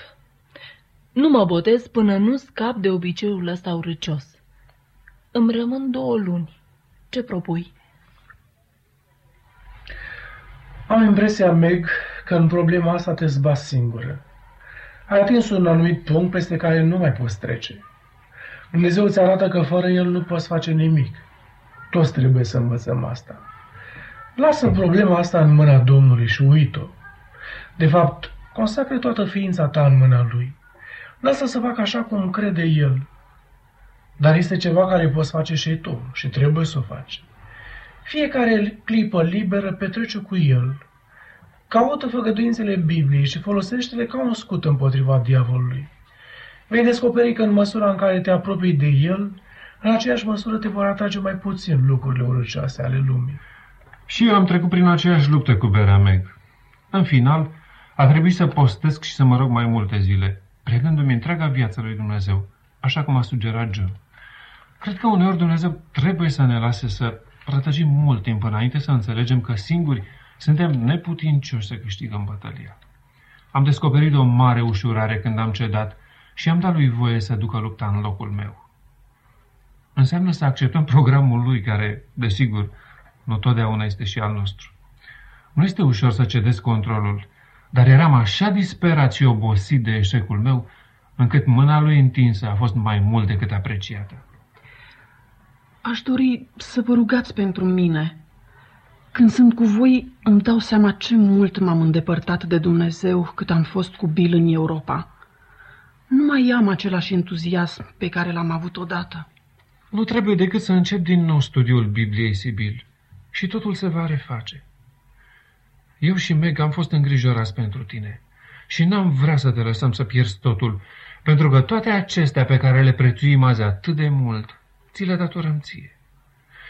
Nu mă botez până nu scap de obiceiul ăsta urâcios. Îmi rămân două luni. Ce propui? Am impresia, Meg, că în problema asta te zbați singură. Ai atins un anumit punct peste care nu mai poți trece. Dumnezeu îți arată că fără El nu poți face nimic. Toți trebuie să învățăm asta. Lasă problema asta în mâna Domnului și uit-o. De fapt, Consacre toată ființa ta în mâna lui. Lasă să facă așa cum crede el. Dar este ceva care poți face și tu și trebuie să o faci. Fiecare clipă liberă petrece cu el. Caută făgăduințele Bibliei și folosește-le ca un scut împotriva diavolului. Vei descoperi că în măsura în care te apropii de el, în aceeași măsură te vor atrage mai puțin lucrurile urâcioase ale lumii. Și eu am trecut prin aceeași luptă cu berea Meg. În final, a trebuit să postesc și să mă rog mai multe zile, predându-mi întreaga viață lui Dumnezeu, așa cum a sugerat Joe. Cred că uneori Dumnezeu trebuie să ne lase să rătăcim mult timp înainte să înțelegem că singuri suntem neputincioși să câștigăm bătălia. Am descoperit o mare ușurare când am cedat și am dat lui voie să ducă lupta în locul meu. Înseamnă să acceptăm programul lui, care, desigur, nu totdeauna este și al nostru. Nu este ușor să cedez controlul, dar eram așa disperat și obosit de eșecul meu, încât mâna lui întinsă a fost mai mult decât apreciată. Aș dori să vă rugați pentru mine. Când sunt cu voi, îmi dau seama ce mult m-am îndepărtat de Dumnezeu cât am fost cu Bill în Europa. Nu mai am același entuziasm pe care l-am avut odată. Nu trebuie decât să încep din nou studiul Bibliei Sibil și totul se va reface. Eu și Meg am fost îngrijorați pentru tine și n-am vrea să te lăsăm să pierzi totul, pentru că toate acestea pe care le prețuim azi atât de mult, ți le datorăm ție.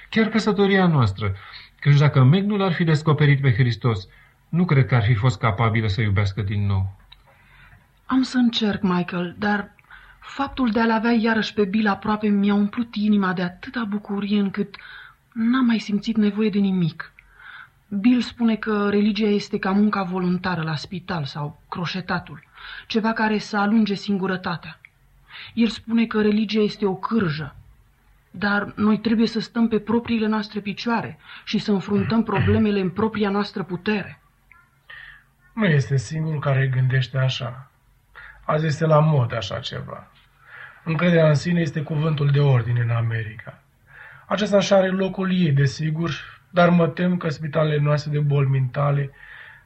Chiar căsătoria noastră, căci dacă Meg nu l-ar fi descoperit pe Hristos, nu cred că ar fi fost capabilă să iubească din nou. Am să încerc, Michael, dar faptul de a-l avea iarăși pe Bill aproape mi-a umplut inima de atâta bucurie încât n-am mai simțit nevoie de nimic. Bill spune că religia este ca munca voluntară la spital sau croșetatul, ceva care să alunge singurătatea. El spune că religia este o cârjă, dar noi trebuie să stăm pe propriile noastre picioare și să înfruntăm problemele în propria noastră putere. Nu este singurul care gândește așa. Azi este la mod așa ceva. Încrederea în sine este cuvântul de ordine în America. Acesta așa are locul ei, desigur, dar mă tem că spitalele noastre de boli mentale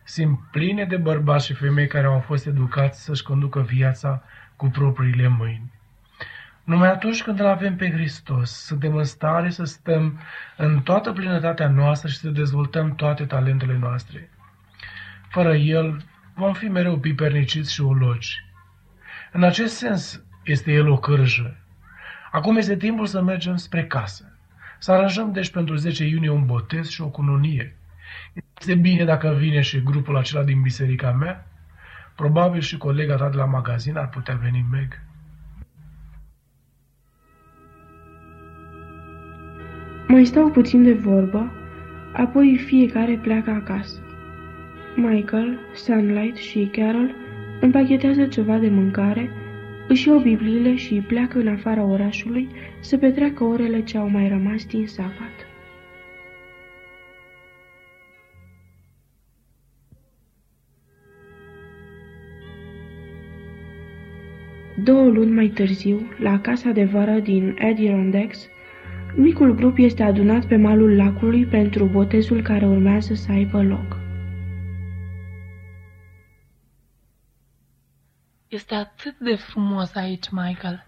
sunt pline de bărbați și femei care au fost educați să-și conducă viața cu propriile mâini. Numai atunci când îl avem pe Hristos, suntem în stare să stăm în toată plinătatea noastră și să dezvoltăm toate talentele noastre. Fără El, vom fi mereu piperniciți și ologi. În acest sens, este El o cârjă. Acum este timpul să mergem spre casă. Să aranjăm deci pentru 10 iunie un botez și o cununie. Este bine dacă vine și grupul acela din biserica mea? Probabil și colega ta de la magazin ar putea veni Meg. Mai stau puțin de vorbă, apoi fiecare pleacă acasă. Michael, Sunlight și Carol împachetează ceva de mâncare, își iau Bibliile și pleacă în afara orașului să petreacă orele ce au mai rămas din sabat. Două luni mai târziu, la casa de vară din Adirondacks, micul grup este adunat pe malul lacului pentru botezul care urmează să aibă loc. Este atât de frumos aici, Michael.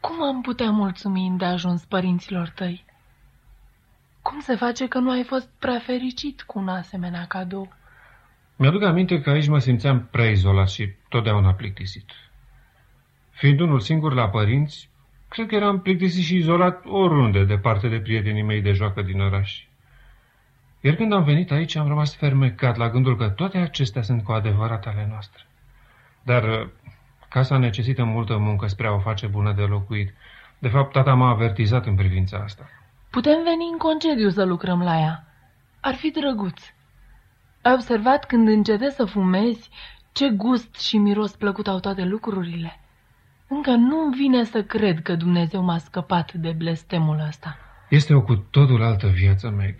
Cum am putea mulțumi de ajuns părinților tăi? Cum se face că nu ai fost prea fericit cu un asemenea cadou? Mi-aduc aminte că aici mă simțeam prea izolat și totdeauna plictisit. Fiind unul singur la părinți, cred că eram plictisit și izolat oriunde, departe de prietenii mei de joacă din oraș. Iar când am venit aici, am rămas fermecat la gândul că toate acestea sunt cu adevărat ale noastre. Dar uh, casa necesită multă muncă spre a o face bună de locuit. De fapt, tata m-a avertizat în privința asta. Putem veni în concediu să lucrăm la ea. Ar fi drăguț. Ai observat când încetezi să fumezi ce gust și miros plăcut au toate lucrurile? Încă nu vine să cred că Dumnezeu m-a scăpat de blestemul ăsta. Este o cu totul altă viață, Meg.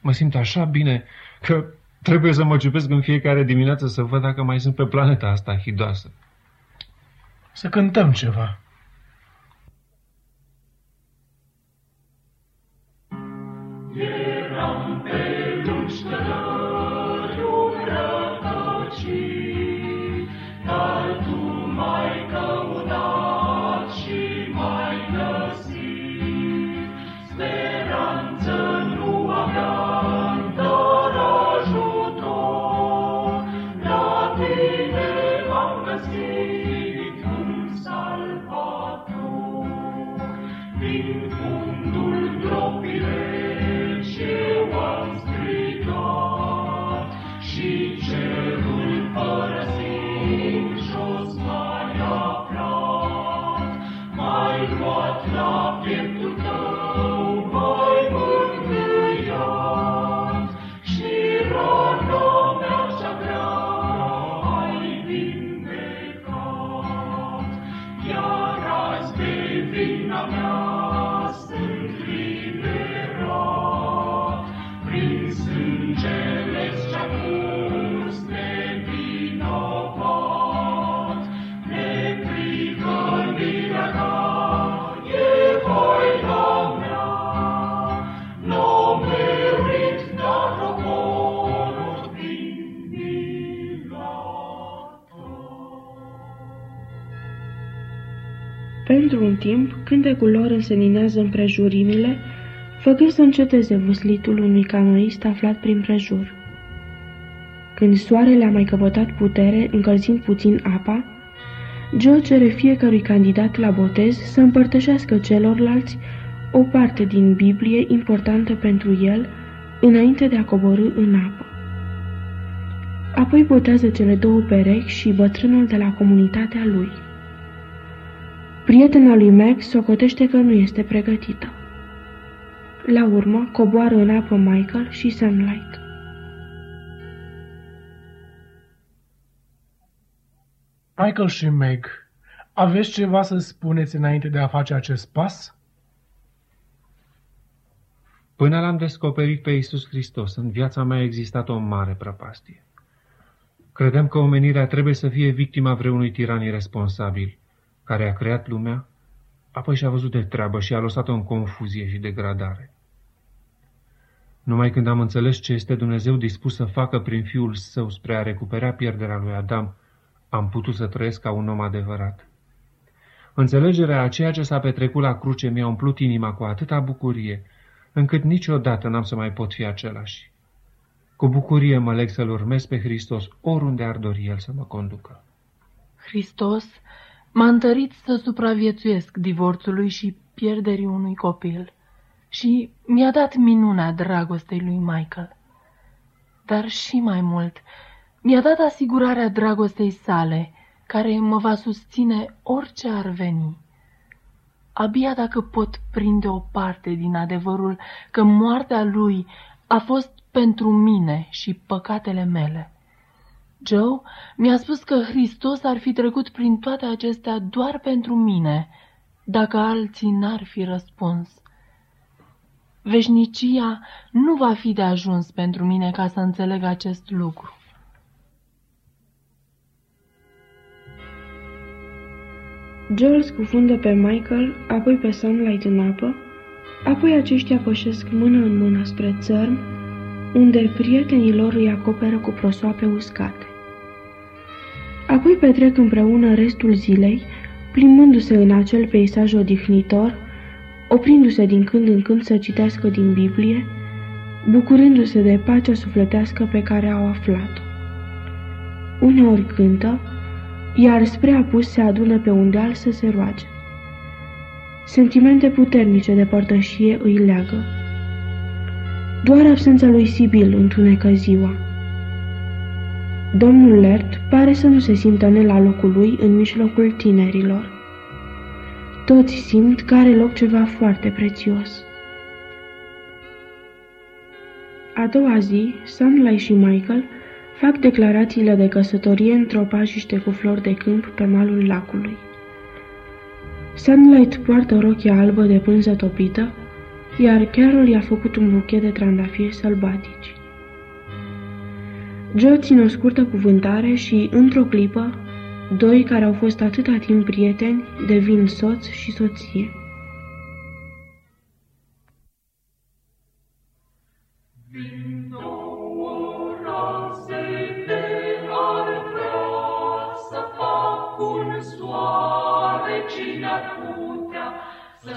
Mă simt așa bine că trebuie să mă ciupesc în fiecare dimineață să văd dacă mai sunt pe planeta asta hidoasă. Să cântăm ceva. Cântecul lor înseninează împrejurimile, făcând să înceteze vâslitul unui canoist aflat prin prejur. Când soarele a mai căpătat putere, încălzind puțin apa, Joe cere fiecărui candidat la botez să împărtășească celorlalți o parte din Biblie importantă pentru el, înainte de a coborâ în apă. Apoi botează cele două perechi și bătrânul de la comunitatea lui. Prietena lui Meg socotește că nu este pregătită. La urmă, coboară în apă Michael și Sunlight. Michael și Meg, aveți ceva să spuneți înainte de a face acest pas? Până l-am descoperit pe Isus Hristos, în viața mea a existat o mare prăpastie. Credem că omenirea trebuie să fie victima vreunui tiran irresponsabil, care a creat lumea, apoi și-a văzut de treabă și a lăsat-o în confuzie și degradare. Numai când am înțeles ce este Dumnezeu dispus să facă prin Fiul Său spre a recupera pierderea lui Adam, am putut să trăiesc ca un om adevărat. Înțelegerea a ceea ce s-a petrecut la cruce mi-a umplut inima cu atâta bucurie, încât niciodată n-am să mai pot fi același. Cu bucurie mă leg să-L urmez pe Hristos oriunde ar dori El să mă conducă. Hristos m-a întărit să supraviețuiesc divorțului și pierderii unui copil și mi-a dat minunea dragostei lui Michael. Dar și mai mult, mi-a dat asigurarea dragostei sale, care mă va susține orice ar veni. Abia dacă pot prinde o parte din adevărul că moartea lui a fost pentru mine și păcatele mele. Joe mi-a spus că Hristos ar fi trecut prin toate acestea doar pentru mine, dacă alții n-ar fi răspuns. Veșnicia nu va fi de ajuns pentru mine ca să înțeleg acest lucru. Joel scufundă pe Michael, apoi pe Sunlight în apă, apoi aceștia pășesc mână în mână spre țărm, unde prietenii lor îi acoperă cu prosoape uscate. Apoi petrec împreună restul zilei, plimbându-se în acel peisaj odihnitor, oprindu-se din când în când să citească din Biblie, bucurându-se de pacea sufletească pe care au aflat-o. Uneori cântă, iar spre apus se adună pe un deal să se roage. Sentimente puternice de părtășie îi leagă. Doar absența lui Sibil întunecă ziua. Domnul Lert pare să nu se simtă ne la locul lui în mijlocul tinerilor. Toți simt că are loc ceva foarte prețios. A doua zi, Sunlight și Michael fac declarațiile de căsătorie într-o pajiște cu flori de câmp pe malul lacului. Sunlight poartă rochia albă de pânză topită, iar Carol i-a făcut un buchet de trandafiri sălbatici. Joe ține o scurtă cuvântare și, într-o clipă, doi care au fost atâta timp prieteni devin soț și soție. Din două rase de ar vrea să fac un soare cine ar putea să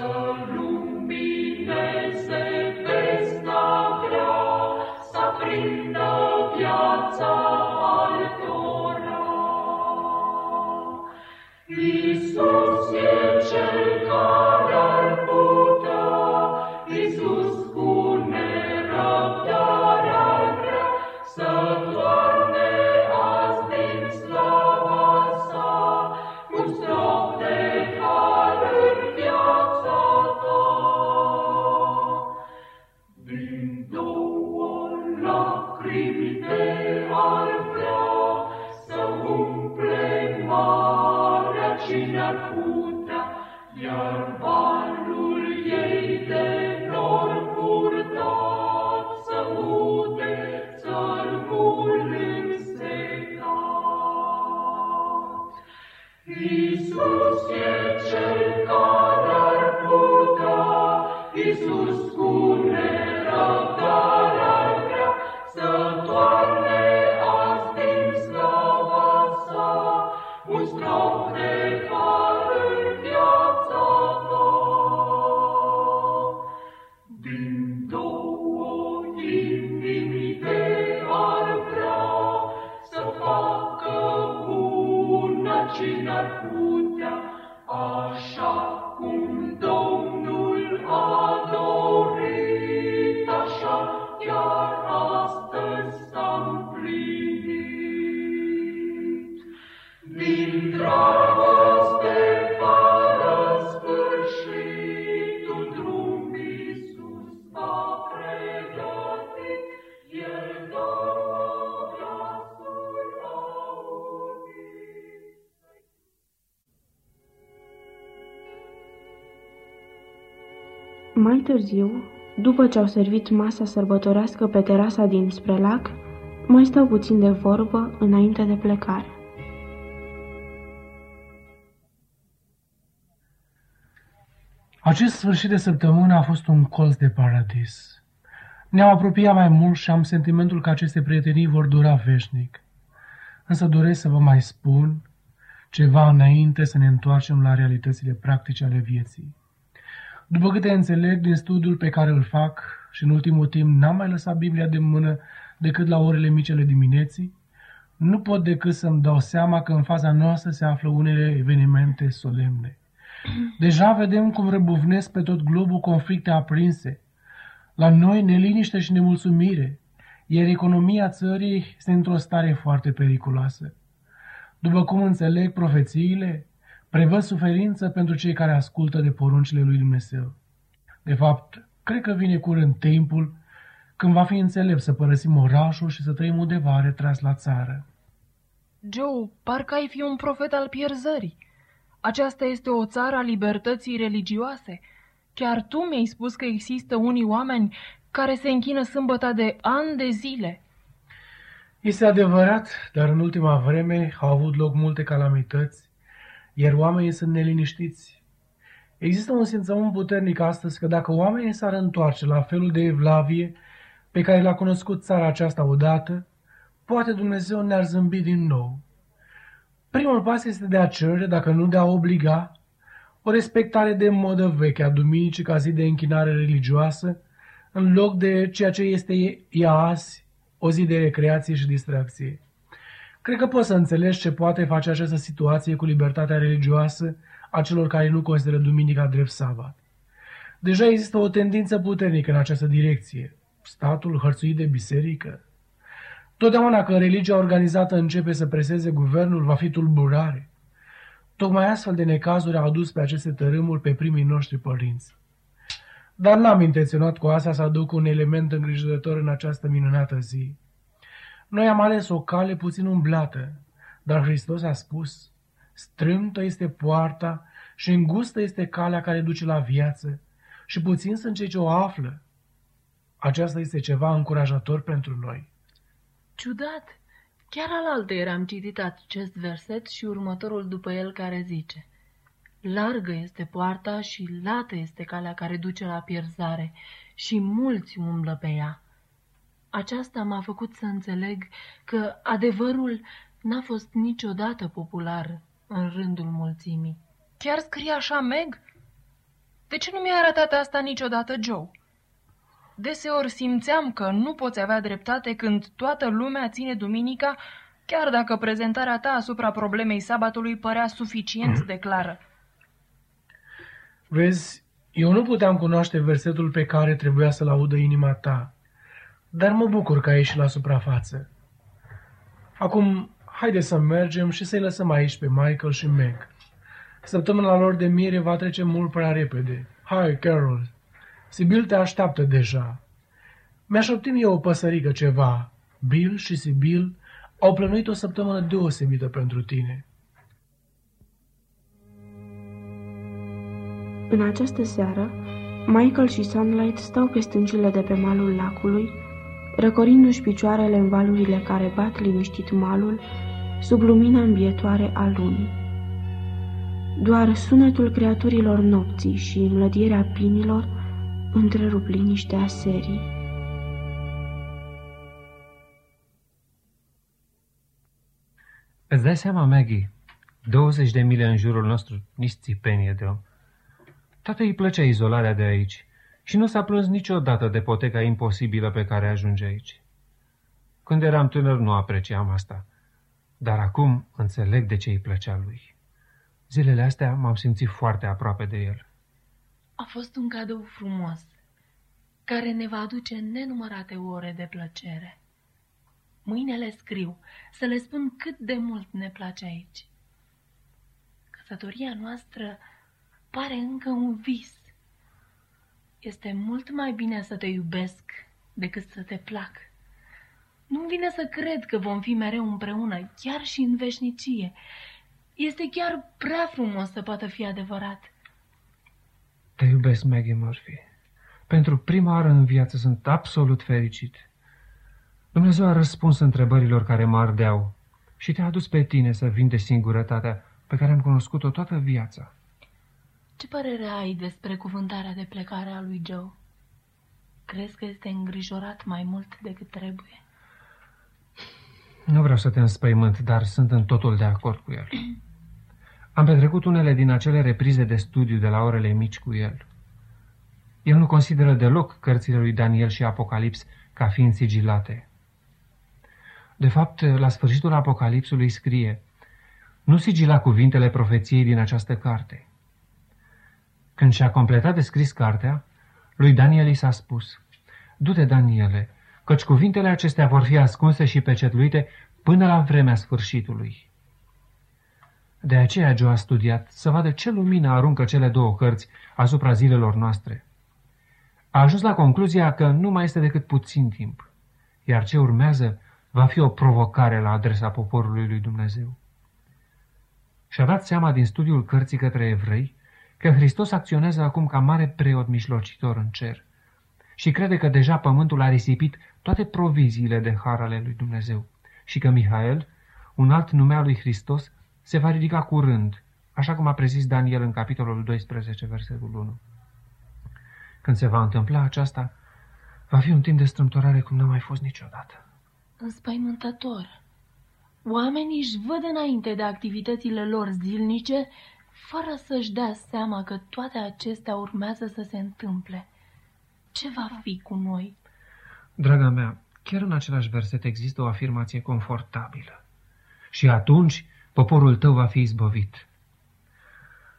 Mai târziu, după ce au servit masa sărbătorească pe terasa din spre lac, mai stau puțin de vorbă înainte de plecare. Acest sfârșit de săptămână a fost un colț de paradis. Ne-am apropiat mai mult și am sentimentul că aceste prietenii vor dura veșnic. Însă doresc să vă mai spun ceva înainte să ne întoarcem la realitățile practice ale vieții. După câte înțeleg din studiul pe care îl fac și în ultimul timp n-am mai lăsat Biblia de mână decât la orele mici ale dimineții, nu pot decât să-mi dau seama că în fața noastră se află unele evenimente solemne. Deja vedem cum răbuvnesc pe tot globul conflicte aprinse. La noi neliniște și nemulțumire, iar economia țării este într-o stare foarte periculoasă. După cum înțeleg profețiile, prevăd suferință pentru cei care ascultă de poruncile lui Dumnezeu. De fapt, cred că vine curând timpul când va fi înțelept să părăsim orașul și să trăim undeva retras la țară. Joe, parcă ai fi un profet al pierzării. Aceasta este o țară a libertății religioase. Chiar tu mi-ai spus că există unii oameni care se închină sâmbăta de ani de zile. Este adevărat, dar în ultima vreme au avut loc multe calamități, iar oamenii sunt neliniștiți. Există un simțământ puternic astăzi că dacă oamenii s-ar întoarce la felul de evlavie pe care l-a cunoscut țara aceasta odată, poate Dumnezeu ne-ar zâmbi din nou. Primul pas este de a cere, dacă nu de a obliga, o respectare de modă veche a duminicii ca zi de închinare religioasă, în loc de ceea ce este ea azi, o zi de recreație și distracție. Cred că poți să înțelegi ce poate face această situație cu libertatea religioasă a celor care nu consideră duminica drept sabat. Deja există o tendință puternică în această direcție. Statul hărțuit de biserică. Totdeauna când religia organizată începe să preseze guvernul, va fi tulburare. Tocmai astfel de necazuri au adus pe aceste tărâmuri pe primii noștri părinți. Dar n-am intenționat cu asta să aduc un element îngrijorător în această minunată zi. Noi am ales o cale puțin umblată, dar Hristos a spus, strâmtă este poarta și îngustă este calea care duce la viață și puțin sunt cei ce o află. Aceasta este ceva încurajator pentru noi. Ciudat! Chiar alaltă am citit acest verset și următorul după el care zice Largă este poarta și lată este calea care duce la pierzare și mulți umblă pe ea. Aceasta m-a făcut să înțeleg că adevărul n-a fost niciodată popular în rândul mulțimii. Chiar scrie așa, Meg? De ce nu mi-a arătat asta niciodată, Joe? Deseori simțeam că nu poți avea dreptate când toată lumea ține duminica chiar dacă prezentarea ta asupra problemei sabatului părea suficient de clară. Vezi, eu nu puteam cunoaște versetul pe care trebuia să-l audă inima ta, dar mă bucur că ai ieșit la suprafață. Acum, haide să mergem și să-i lăsăm aici pe Michael și Meg. Săptămâna lor de mire va trece mult prea repede. Hai, Carol, Sibyl te așteaptă deja. Mi-aș optim eu o păsărică ceva. Bill și Sibyl au plănuit o săptămână deosebită pentru tine. În această seară, Michael și Sunlight stau pe stâncile de pe malul lacului, răcorindu-și picioarele în valurile care bat liniștit malul, sub lumina îmbietoare a lunii. Doar sunetul creaturilor nopții și înlădierea pinilor întrerup liniștea serii. Îți dai seama, Maggie, 20 de mile în jurul nostru, nici țipenie de om. Tată îi plăcea izolarea de aici și nu s-a plâns niciodată de poteca imposibilă pe care ajunge aici. Când eram tânăr nu apreciam asta, dar acum înțeleg de ce îi plăcea lui. Zilele astea m-am simțit foarte aproape de el. A fost un cadou frumos, care ne va aduce nenumărate ore de plăcere. Mâine le scriu, să le spun cât de mult ne place aici. Căsătoria noastră pare încă un vis. Este mult mai bine să te iubesc decât să te plac. Nu-mi vine să cred că vom fi mereu împreună, chiar și în veșnicie. Este chiar prea frumos să poată fi adevărat. Te iubesc, Maggie Murphy. Pentru prima oară în viață sunt absolut fericit. Dumnezeu a răspuns întrebărilor care mă ardeau și te-a adus pe tine să vin de singurătatea pe care am cunoscut-o toată viața. Ce părere ai despre cuvântarea de plecare a lui Joe? Crezi că este îngrijorat mai mult decât trebuie? Nu vreau să te înspăimânt, dar sunt în totul de acord cu el. (clears throat) Am petrecut unele din acele reprize de studiu de la orele mici cu el. El nu consideră deloc cărțile lui Daniel și Apocalips ca fiind sigilate. De fapt, la sfârșitul Apocalipsului scrie Nu sigila cuvintele profeției din această carte. Când și-a completat de scris cartea, lui Daniel i s-a spus Du-te, Daniele, căci cuvintele acestea vor fi ascunse și pecetluite până la vremea sfârșitului. De aceea Joe a studiat să vadă ce lumină aruncă cele două cărți asupra zilelor noastre. A ajuns la concluzia că nu mai este decât puțin timp, iar ce urmează va fi o provocare la adresa poporului lui Dumnezeu. Și-a dat seama din studiul cărții către evrei că Hristos acționează acum ca mare preot mijlocitor în cer și crede că deja pământul a risipit toate proviziile de har ale lui Dumnezeu și că Mihael, un alt nume al lui Hristos, se va ridica curând, așa cum a prezis Daniel în capitolul 12, versetul 1. Când se va întâmpla aceasta, va fi un timp de strâmtorare cum n-a mai fost niciodată. Înspăimântător. Oamenii își văd înainte de activitățile lor zilnice, fără să-și dea seama că toate acestea urmează să se întâmple. Ce va fi cu noi? Draga mea, chiar în același verset există o afirmație confortabilă. Și atunci poporul tău va fi izbăvit.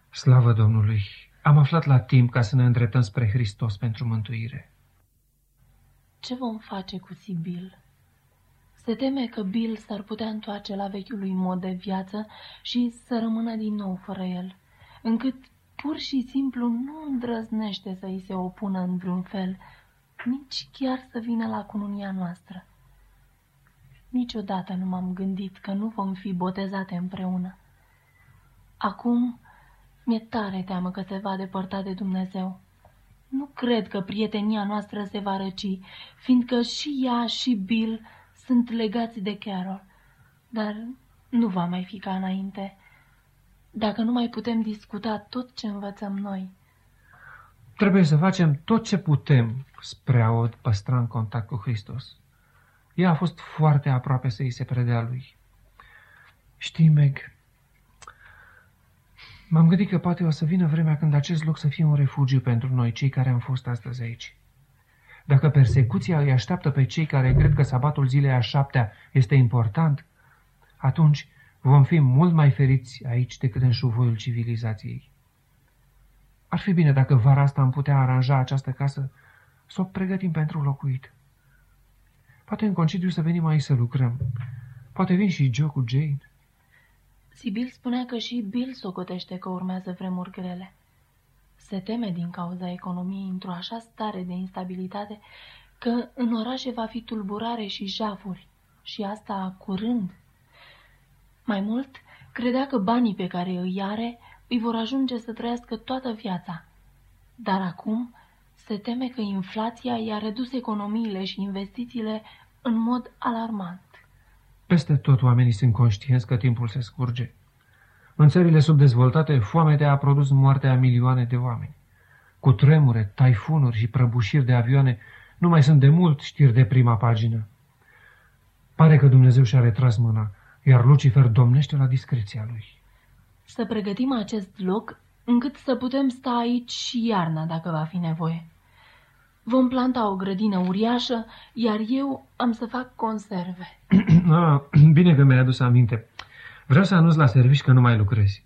Slavă Domnului! Am aflat la timp ca să ne îndreptăm spre Hristos pentru mântuire. Ce vom face cu Sibil? Se teme că Bill s-ar putea întoarce la vechiul lui mod de viață și să rămână din nou fără el, încât pur și simplu nu îndrăznește să îi se opună în vreun fel, nici chiar să vină la cununia noastră. Niciodată nu m-am gândit că nu vom fi botezate împreună. Acum mi-e tare teamă că se va depărta de Dumnezeu. Nu cred că prietenia noastră se va răci, fiindcă și ea și Bill sunt legați de Carol, dar nu va mai fi ca înainte. Dacă nu mai putem discuta tot ce învățăm noi. Trebuie să facem tot ce putem spre a o păstra în contact cu Hristos. Ea a fost foarte aproape să îi se predea lui. Știi, Meg, m-am gândit că poate o să vină vremea când acest loc să fie un refugiu pentru noi, cei care am fost astăzi aici. Dacă persecuția îi așteaptă pe cei care cred că sabatul zilei a șaptea este important, Atunci vom fi mult mai feriți aici decât în șuvoiul civilizației. Ar fi bine dacă vara asta am putea aranja această casă să o pregătim pentru locuit. Poate în concediu să venim aici să lucrăm. Poate vin și Joe cu Jane. Sibyl spunea că și Bill socotește că urmează vremuri grele. Se teme din cauza economiei într-o așa stare de instabilitate că în orașe va fi tulburare și javuri, și asta curând. Mai mult, credea că banii pe care îi are îi vor ajunge să trăiască toată viața. Dar acum se teme că inflația i-a redus economiile și investițiile în mod alarmant. Peste tot oamenii sunt conștienți că timpul se scurge. În țările subdezvoltate, foamea a produs moartea a milioane de oameni. Cu tremure, taifunuri și prăbușiri de avioane nu mai sunt de mult știri de prima pagină. Pare că Dumnezeu și-a retras mâna, iar Lucifer domnește la discreția lui. Să pregătim acest loc încât să putem sta aici și iarna dacă va fi nevoie. Vom planta o grădină uriașă, iar eu am să fac conserve. (clears throat) ah, (clears throat) bine că mi-ai adus aminte. Vreau să anunț la servici că nu mai lucrezi.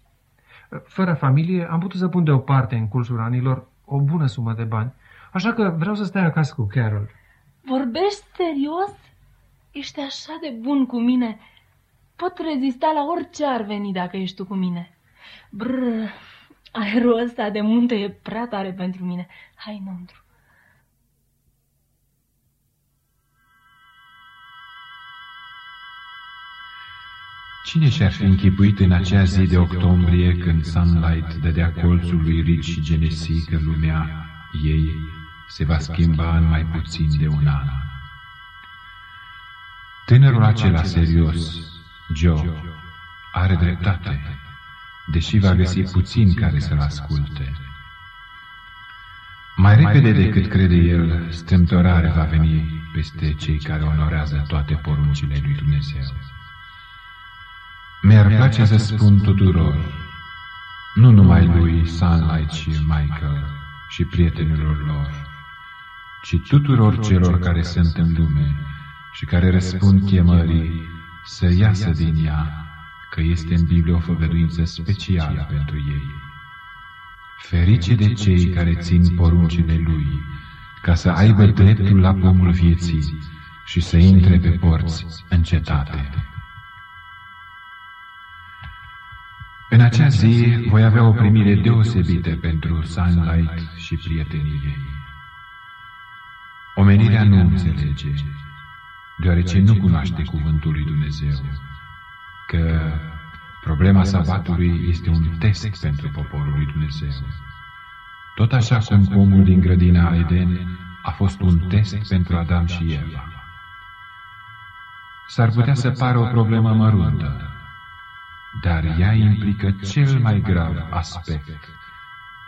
Fără familie am putut să pun deoparte în cursul anilor o bună sumă de bani, așa că vreau să stai acasă cu Carol. Vorbești serios? Ești așa de bun cu mine. Pot rezista la orice ar veni dacă ești tu cu mine. Brr, aerul ăsta de munte e prea tare pentru mine. Hai înăuntru. Cine și-ar fi închipuit în acea zi de octombrie când Sunlight dădea colțul lui Rich și Genesee că lumea ei se va schimba în mai puțin de un an? Tânărul acela serios, Joe, are dreptate, deși va găsi puțin care să-l asculte. Mai repede decât crede el, strâmtorare va veni peste cei care onorează toate poruncile lui Dumnezeu. Mi-ar place să spun tuturor, nu numai lui Sunlight și Michael și prietenilor lor, ci tuturor celor care sunt în lume și care răspund chemării să iasă din ea, că este în Biblie o făgăduință specială pentru ei. Ferice de cei care țin poruncile lui, ca să aibă dreptul la pomul vieții și să intre pe porți în În acea zi voi avea o primire deosebită pentru Sunlight și prietenii ei. Omenirea nu înțelege, deoarece nu cunoaște cuvântul lui Dumnezeu, că problema sabatului este un test pentru poporul lui Dumnezeu. Tot așa cum pomul din grădina Eden a fost un test pentru Adam și Eva. S-ar putea să pară o problemă măruntă, dar ea implică cel mai grav aspect,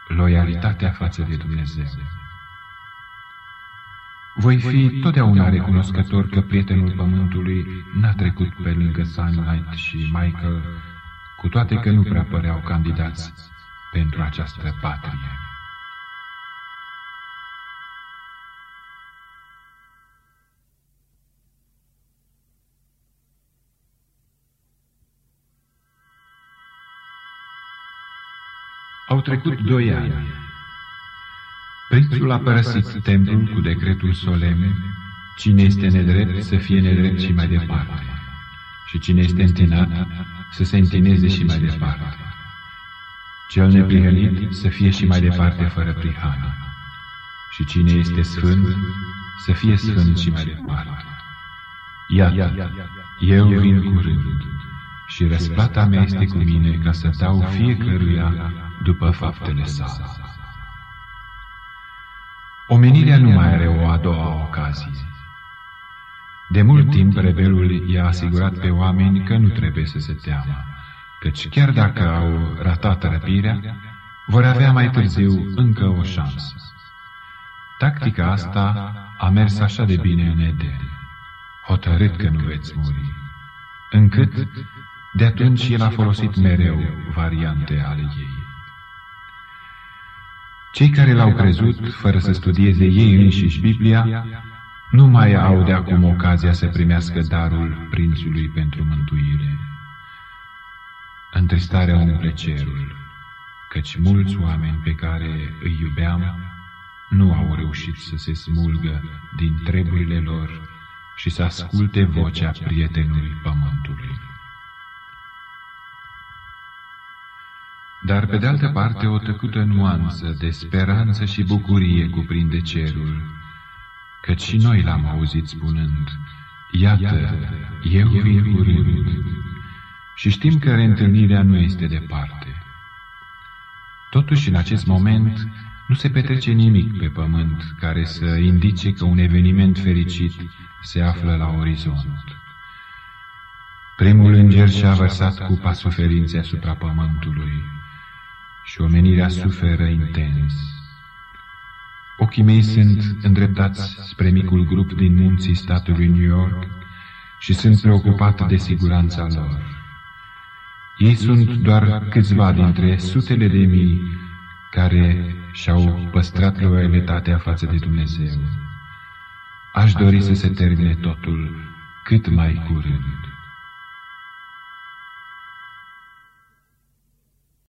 loialitatea față de Dumnezeu. Voi fi totdeauna recunoscător că prietenul pământului n-a trecut pe lângă Sunlight și Michael, cu toate că nu prea păreau candidați pentru această patrie. Au trecut doi ani. Prințul a părăsit templul cu decretul solemn, cine este nedrept să fie nedrept și mai departe, și cine este întinat să se întineze și mai departe. Cel neprihănit să fie și mai departe fără prihană, și cine este sfânt să fie sfânt și mai departe. Iată, eu vin curând și răsplata mea este cu mine ca să dau fiecăruia după faptele sale. Omenirea nu mai are o a doua ocazie. De mult timp, rebelul i-a asigurat pe oameni că nu trebuie să se teamă, căci chiar dacă au ratat răpirea, vor avea mai târziu încă o șansă. Tactica asta a mers așa de bine în Eden, hotărât că nu veți muri, încât de atunci el a folosit mereu variante ale ei. Cei care l-au crezut, fără să studieze ei înșiși Biblia, nu mai au de acum ocazia să primească darul prințului pentru mântuire. Întristarea umple cerul, căci mulți oameni pe care îi iubeam nu au reușit să se smulgă din treburile lor și să asculte vocea prietenului pământului. Dar pe de altă parte o tăcută nuanță de speranță și bucurie cuprinde cerul, căci și noi l-am auzit spunând, Iată, eu vin curând, și știm că reîntâlnirea nu este departe. Totuși, în acest moment, nu se petrece nimic pe pământ care să indice că un eveniment fericit se află la orizont. Primul înger și-a vărsat cupa suferinței asupra pământului și omenirea suferă intens. Ochii mei sunt îndreptați spre micul grup din munții statului New York și sunt preocupat de siguranța lor. Ei sunt doar câțiva dintre sutele de mii care și-au păstrat loialitatea față de Dumnezeu. Aș dori să se termine totul cât mai curând.